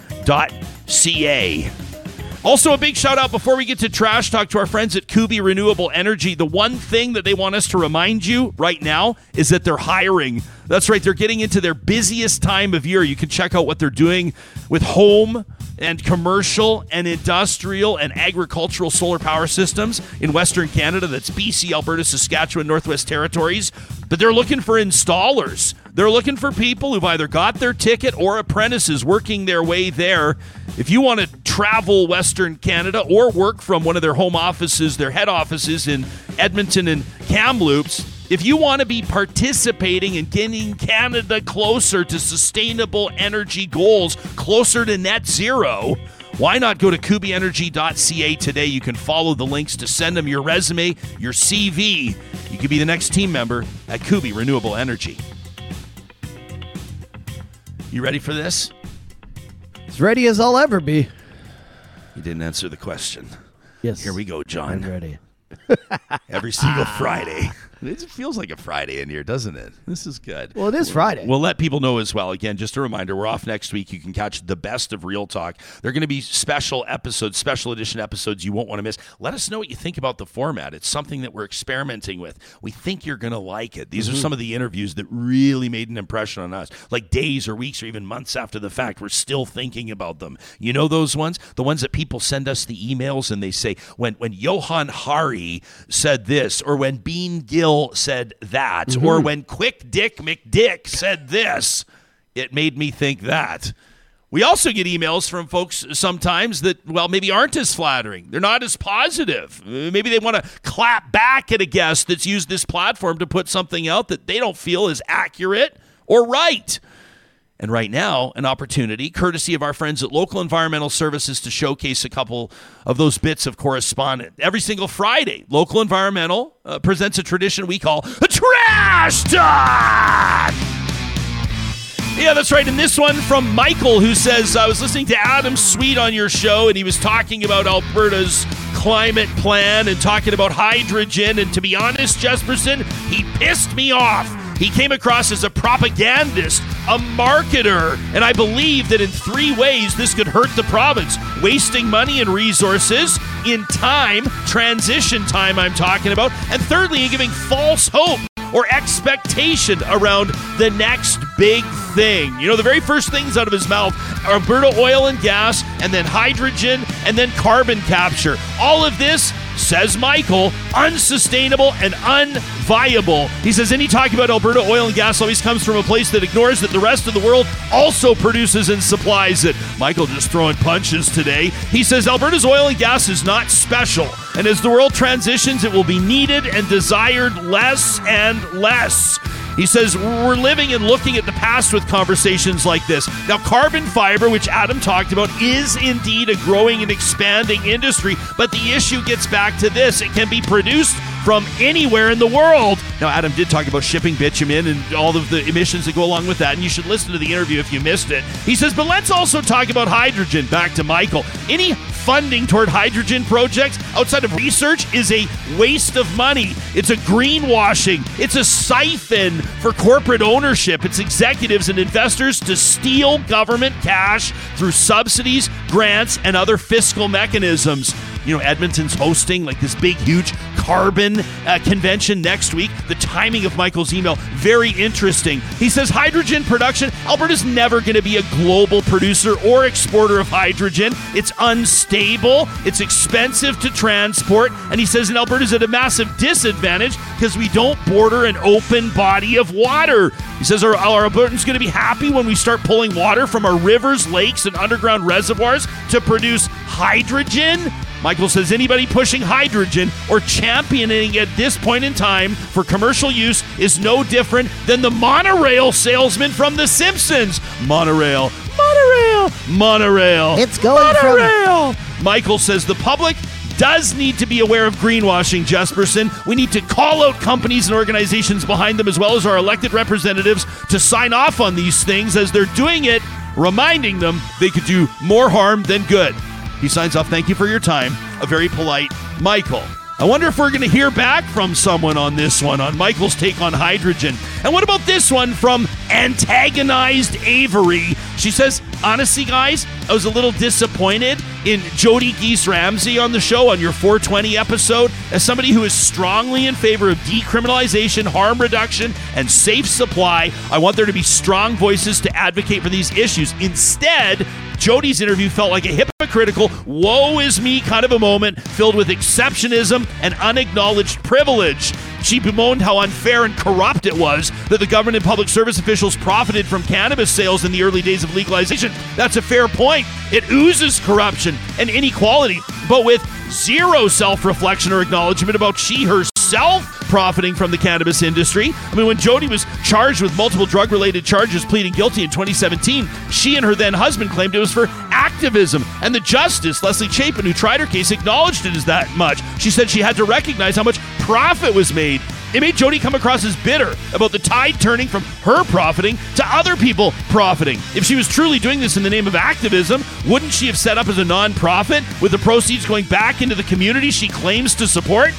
Also, a big shout out before we get to trash talk to our friends at Kuby Renewable Energy. The one thing that they want us to remind you right now is that they're hiring. That's right, they're getting into their busiest time of year. You can check out what they're doing with home and commercial and industrial and agricultural solar power systems in Western Canada. That's BC, Alberta, Saskatchewan, Northwest Territories. But they're looking for installers. They're looking for people who've either got their ticket or apprentices working their way there. If you want to travel Western Canada or work from one of their home offices, their head offices in Edmonton and Kamloops, if you want to be participating in getting Canada closer to sustainable energy goals, closer to net zero, why not go to kubyenergy.ca today? You can follow the links to send them your resume, your CV. You could be the next team member at Kuby Renewable Energy. You ready for this? As ready as I'll ever be. You didn't answer the question. Yes. Here we go, John. I'm ready. Every single Friday. It feels like a Friday in here, doesn't it? This is good. Well, it is Friday. We'll let people know as well. Again, just a reminder, we're off next week. You can catch the best of Real Talk. There are going to be special episodes, special edition episodes you won't want to miss. Let us know what you think about the format. It's something that we're experimenting with. We think you're going to like it. These are mm-hmm. some of the interviews that really made an impression on us. Like days or weeks or even months after the fact, we're still thinking about them. You know those ones? The ones that people send us the emails and they say, when, when Johan Hari said this, or when Bean Gill said that, or mm-hmm. when Quick Dick McDick said this, it made me think that. We also get emails from folks sometimes that, well, maybe aren't as flattering. They're not as positive. Maybe they want to clap back at a guest that's used this platform to put something out that they don't feel is accurate or right. And right now, an opportunity, courtesy of our friends at Local Environmental Services, to showcase a couple of those bits of correspondent. Every single Friday, Local Environmental uh, presents a tradition we call the Trash Talk! Yeah, that's right. And this one from Michael, who says, I was listening to Adam Sweet on your show, and he was talking about Alberta's climate plan and talking about hydrogen. And to be honest, Jespersen, he pissed me off. He came across as a propagandist, a marketer, and I believe that in three ways this could hurt the province. Wasting money and resources, in time, transition time, I'm talking about, and thirdly, in giving false hope or expectation around the next big thing. You know, the very first things out of his mouth are Alberta oil and gas, and then hydrogen, and then carbon capture. All of this, says Michael, unsustainable and unviable. He says any talk about Alberta oil and gas always comes from a place that ignores that the rest of the world also produces and supplies it. Michael just throwing punches today. He says Alberta's oil and gas is not special, and as the world transitions, it will be needed and desired less and less. He says, We're living and looking at the past with conversations like this. Now, carbon fiber, which Adam talked about, is indeed a growing and expanding industry, but the issue gets back to this it can be produced from anywhere in the world. Now, Adam did talk about shipping bitumen and all of the emissions that go along with that, and you should listen to the interview if you missed it. He says, but let's also talk about hydrogen. Back to Michael. Any funding toward hydrogen projects outside of research is a waste of money. It's a greenwashing. It's a siphon for corporate ownership. It's executives and investors to steal government cash through subsidies, grants, and other fiscal mechanisms. You know, Edmonton's hosting like this big, huge carbon uh, convention next week. The timing of Michael's email, very interesting. He says hydrogen production, Alberta's never going to be a global producer or exporter of hydrogen. It's unstable, it's expensive to transport, and he says in Alberta's at a massive disadvantage because we don't border an open body of water. He says our, our Albertans going to be happy when we start pulling water from our rivers, lakes, and underground reservoirs to produce hydrogen. Michael says anybody pushing hydrogen or championing at this point in time for commercial use is no different than the monorail salesman from The Simpsons. Monorail, monorail, monorail. It's going monorail. From- Michael says the public does need to be aware of greenwashing, Jespersen. We need to call out companies and organizations behind them, as well as our elected representatives, to sign off on these things as they're doing it, reminding them they could do more harm than good. He signs off, thank you for your time. A very polite Michael. I wonder if we're going to hear back from someone on this one, on Michael's take on hydrogen. And what about this one from Antagonized Avery? She says, honestly, guys, I was a little disappointed in Jodie Geese Ramsey on the show on your 420 episode. As somebody who is strongly in favor of decriminalization, harm reduction, and safe supply, I want there to be strong voices to advocate for these issues. Instead, Jodie's interview felt like a hypocritical, woe is me kind of a moment filled with exceptionism and unacknowledged privilege. She bemoaned how unfair and corrupt it was that the government and public service officials profited from cannabis sales in the early days of legalization. That's a fair point. It oozes corruption and inequality, but with zero self reflection or acknowledgement about she herself profiting from the cannabis industry. I mean, when Jodie was charged with multiple drug related charges, pleading guilty in 2017, she and her then husband claimed it was for activism. And the justice, Leslie Chapin, who tried her case, acknowledged it as that much. She said she had to recognize how much profit was made. It made Jodie come across as bitter about the tide turning from her profiting to other people profiting. If she was truly doing this in the name of activism, wouldn't she have set up as a nonprofit with the proceeds going back into the community she claims to support?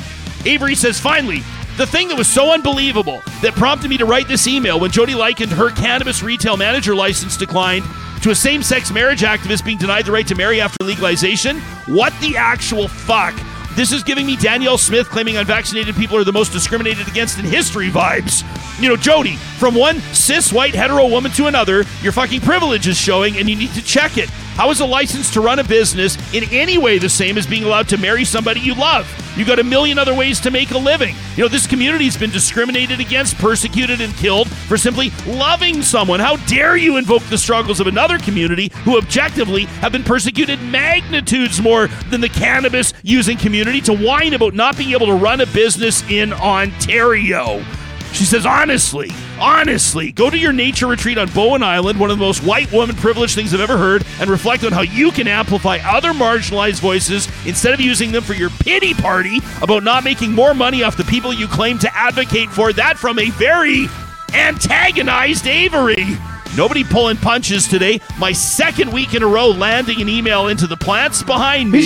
Avery says, finally, the thing that was so unbelievable that prompted me to write this email when Jodie likened her cannabis retail manager license declined to a same sex marriage activist being denied the right to marry after legalization? What the actual fuck? This is giving me Danielle Smith claiming unvaccinated people are the most discriminated against in history vibes. You know, Jodie, from one cis white hetero woman to another, your fucking privilege is showing and you need to check it. How is a license to run a business in any way the same as being allowed to marry somebody you love? You got a million other ways to make a living. You know, this community's been discriminated against, persecuted, and killed for simply loving someone. How dare you invoke the struggles of another community who objectively have been persecuted magnitudes more than the cannabis using community to whine about not being able to run a business in Ontario? She says, honestly, honestly, go to your nature retreat on Bowen Island, one of the most white woman privileged things I've ever heard, and reflect on how you can amplify other marginalized voices instead of using them for your pity party about not making more money off the people you claim to advocate for. That from a very antagonized Avery. Nobody pulling punches today. My second week in a row landing an email into the plants behind me.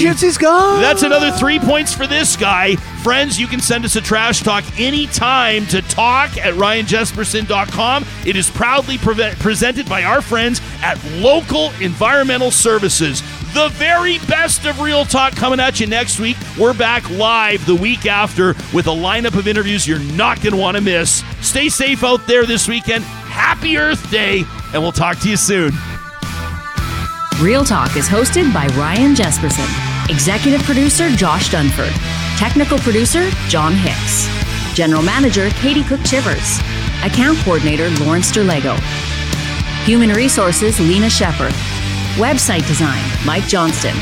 That's another three points for this guy. Friends, you can send us a trash talk anytime to talk at ryanjespersen.com. It is proudly pre- presented by our friends at Local Environmental Services. The very best of Real Talk coming at you next week. We're back live the week after with a lineup of interviews you're not going to want to miss. Stay safe out there this weekend. Happy Earth Day, and we'll talk to you soon. Real Talk is hosted by Ryan Jespersen, executive producer Josh Dunford, technical producer John Hicks, general manager Katie Cook Chivers, account coordinator Lawrence Derlego, human resources Lena Shepard, website design Mike Johnston,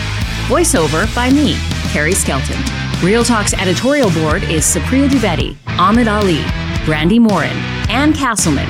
voiceover by me, Carrie Skelton. Real Talk's editorial board is Supriya Dwivedi, Ahmed Ali, Brandy Morin, Ann Castleman,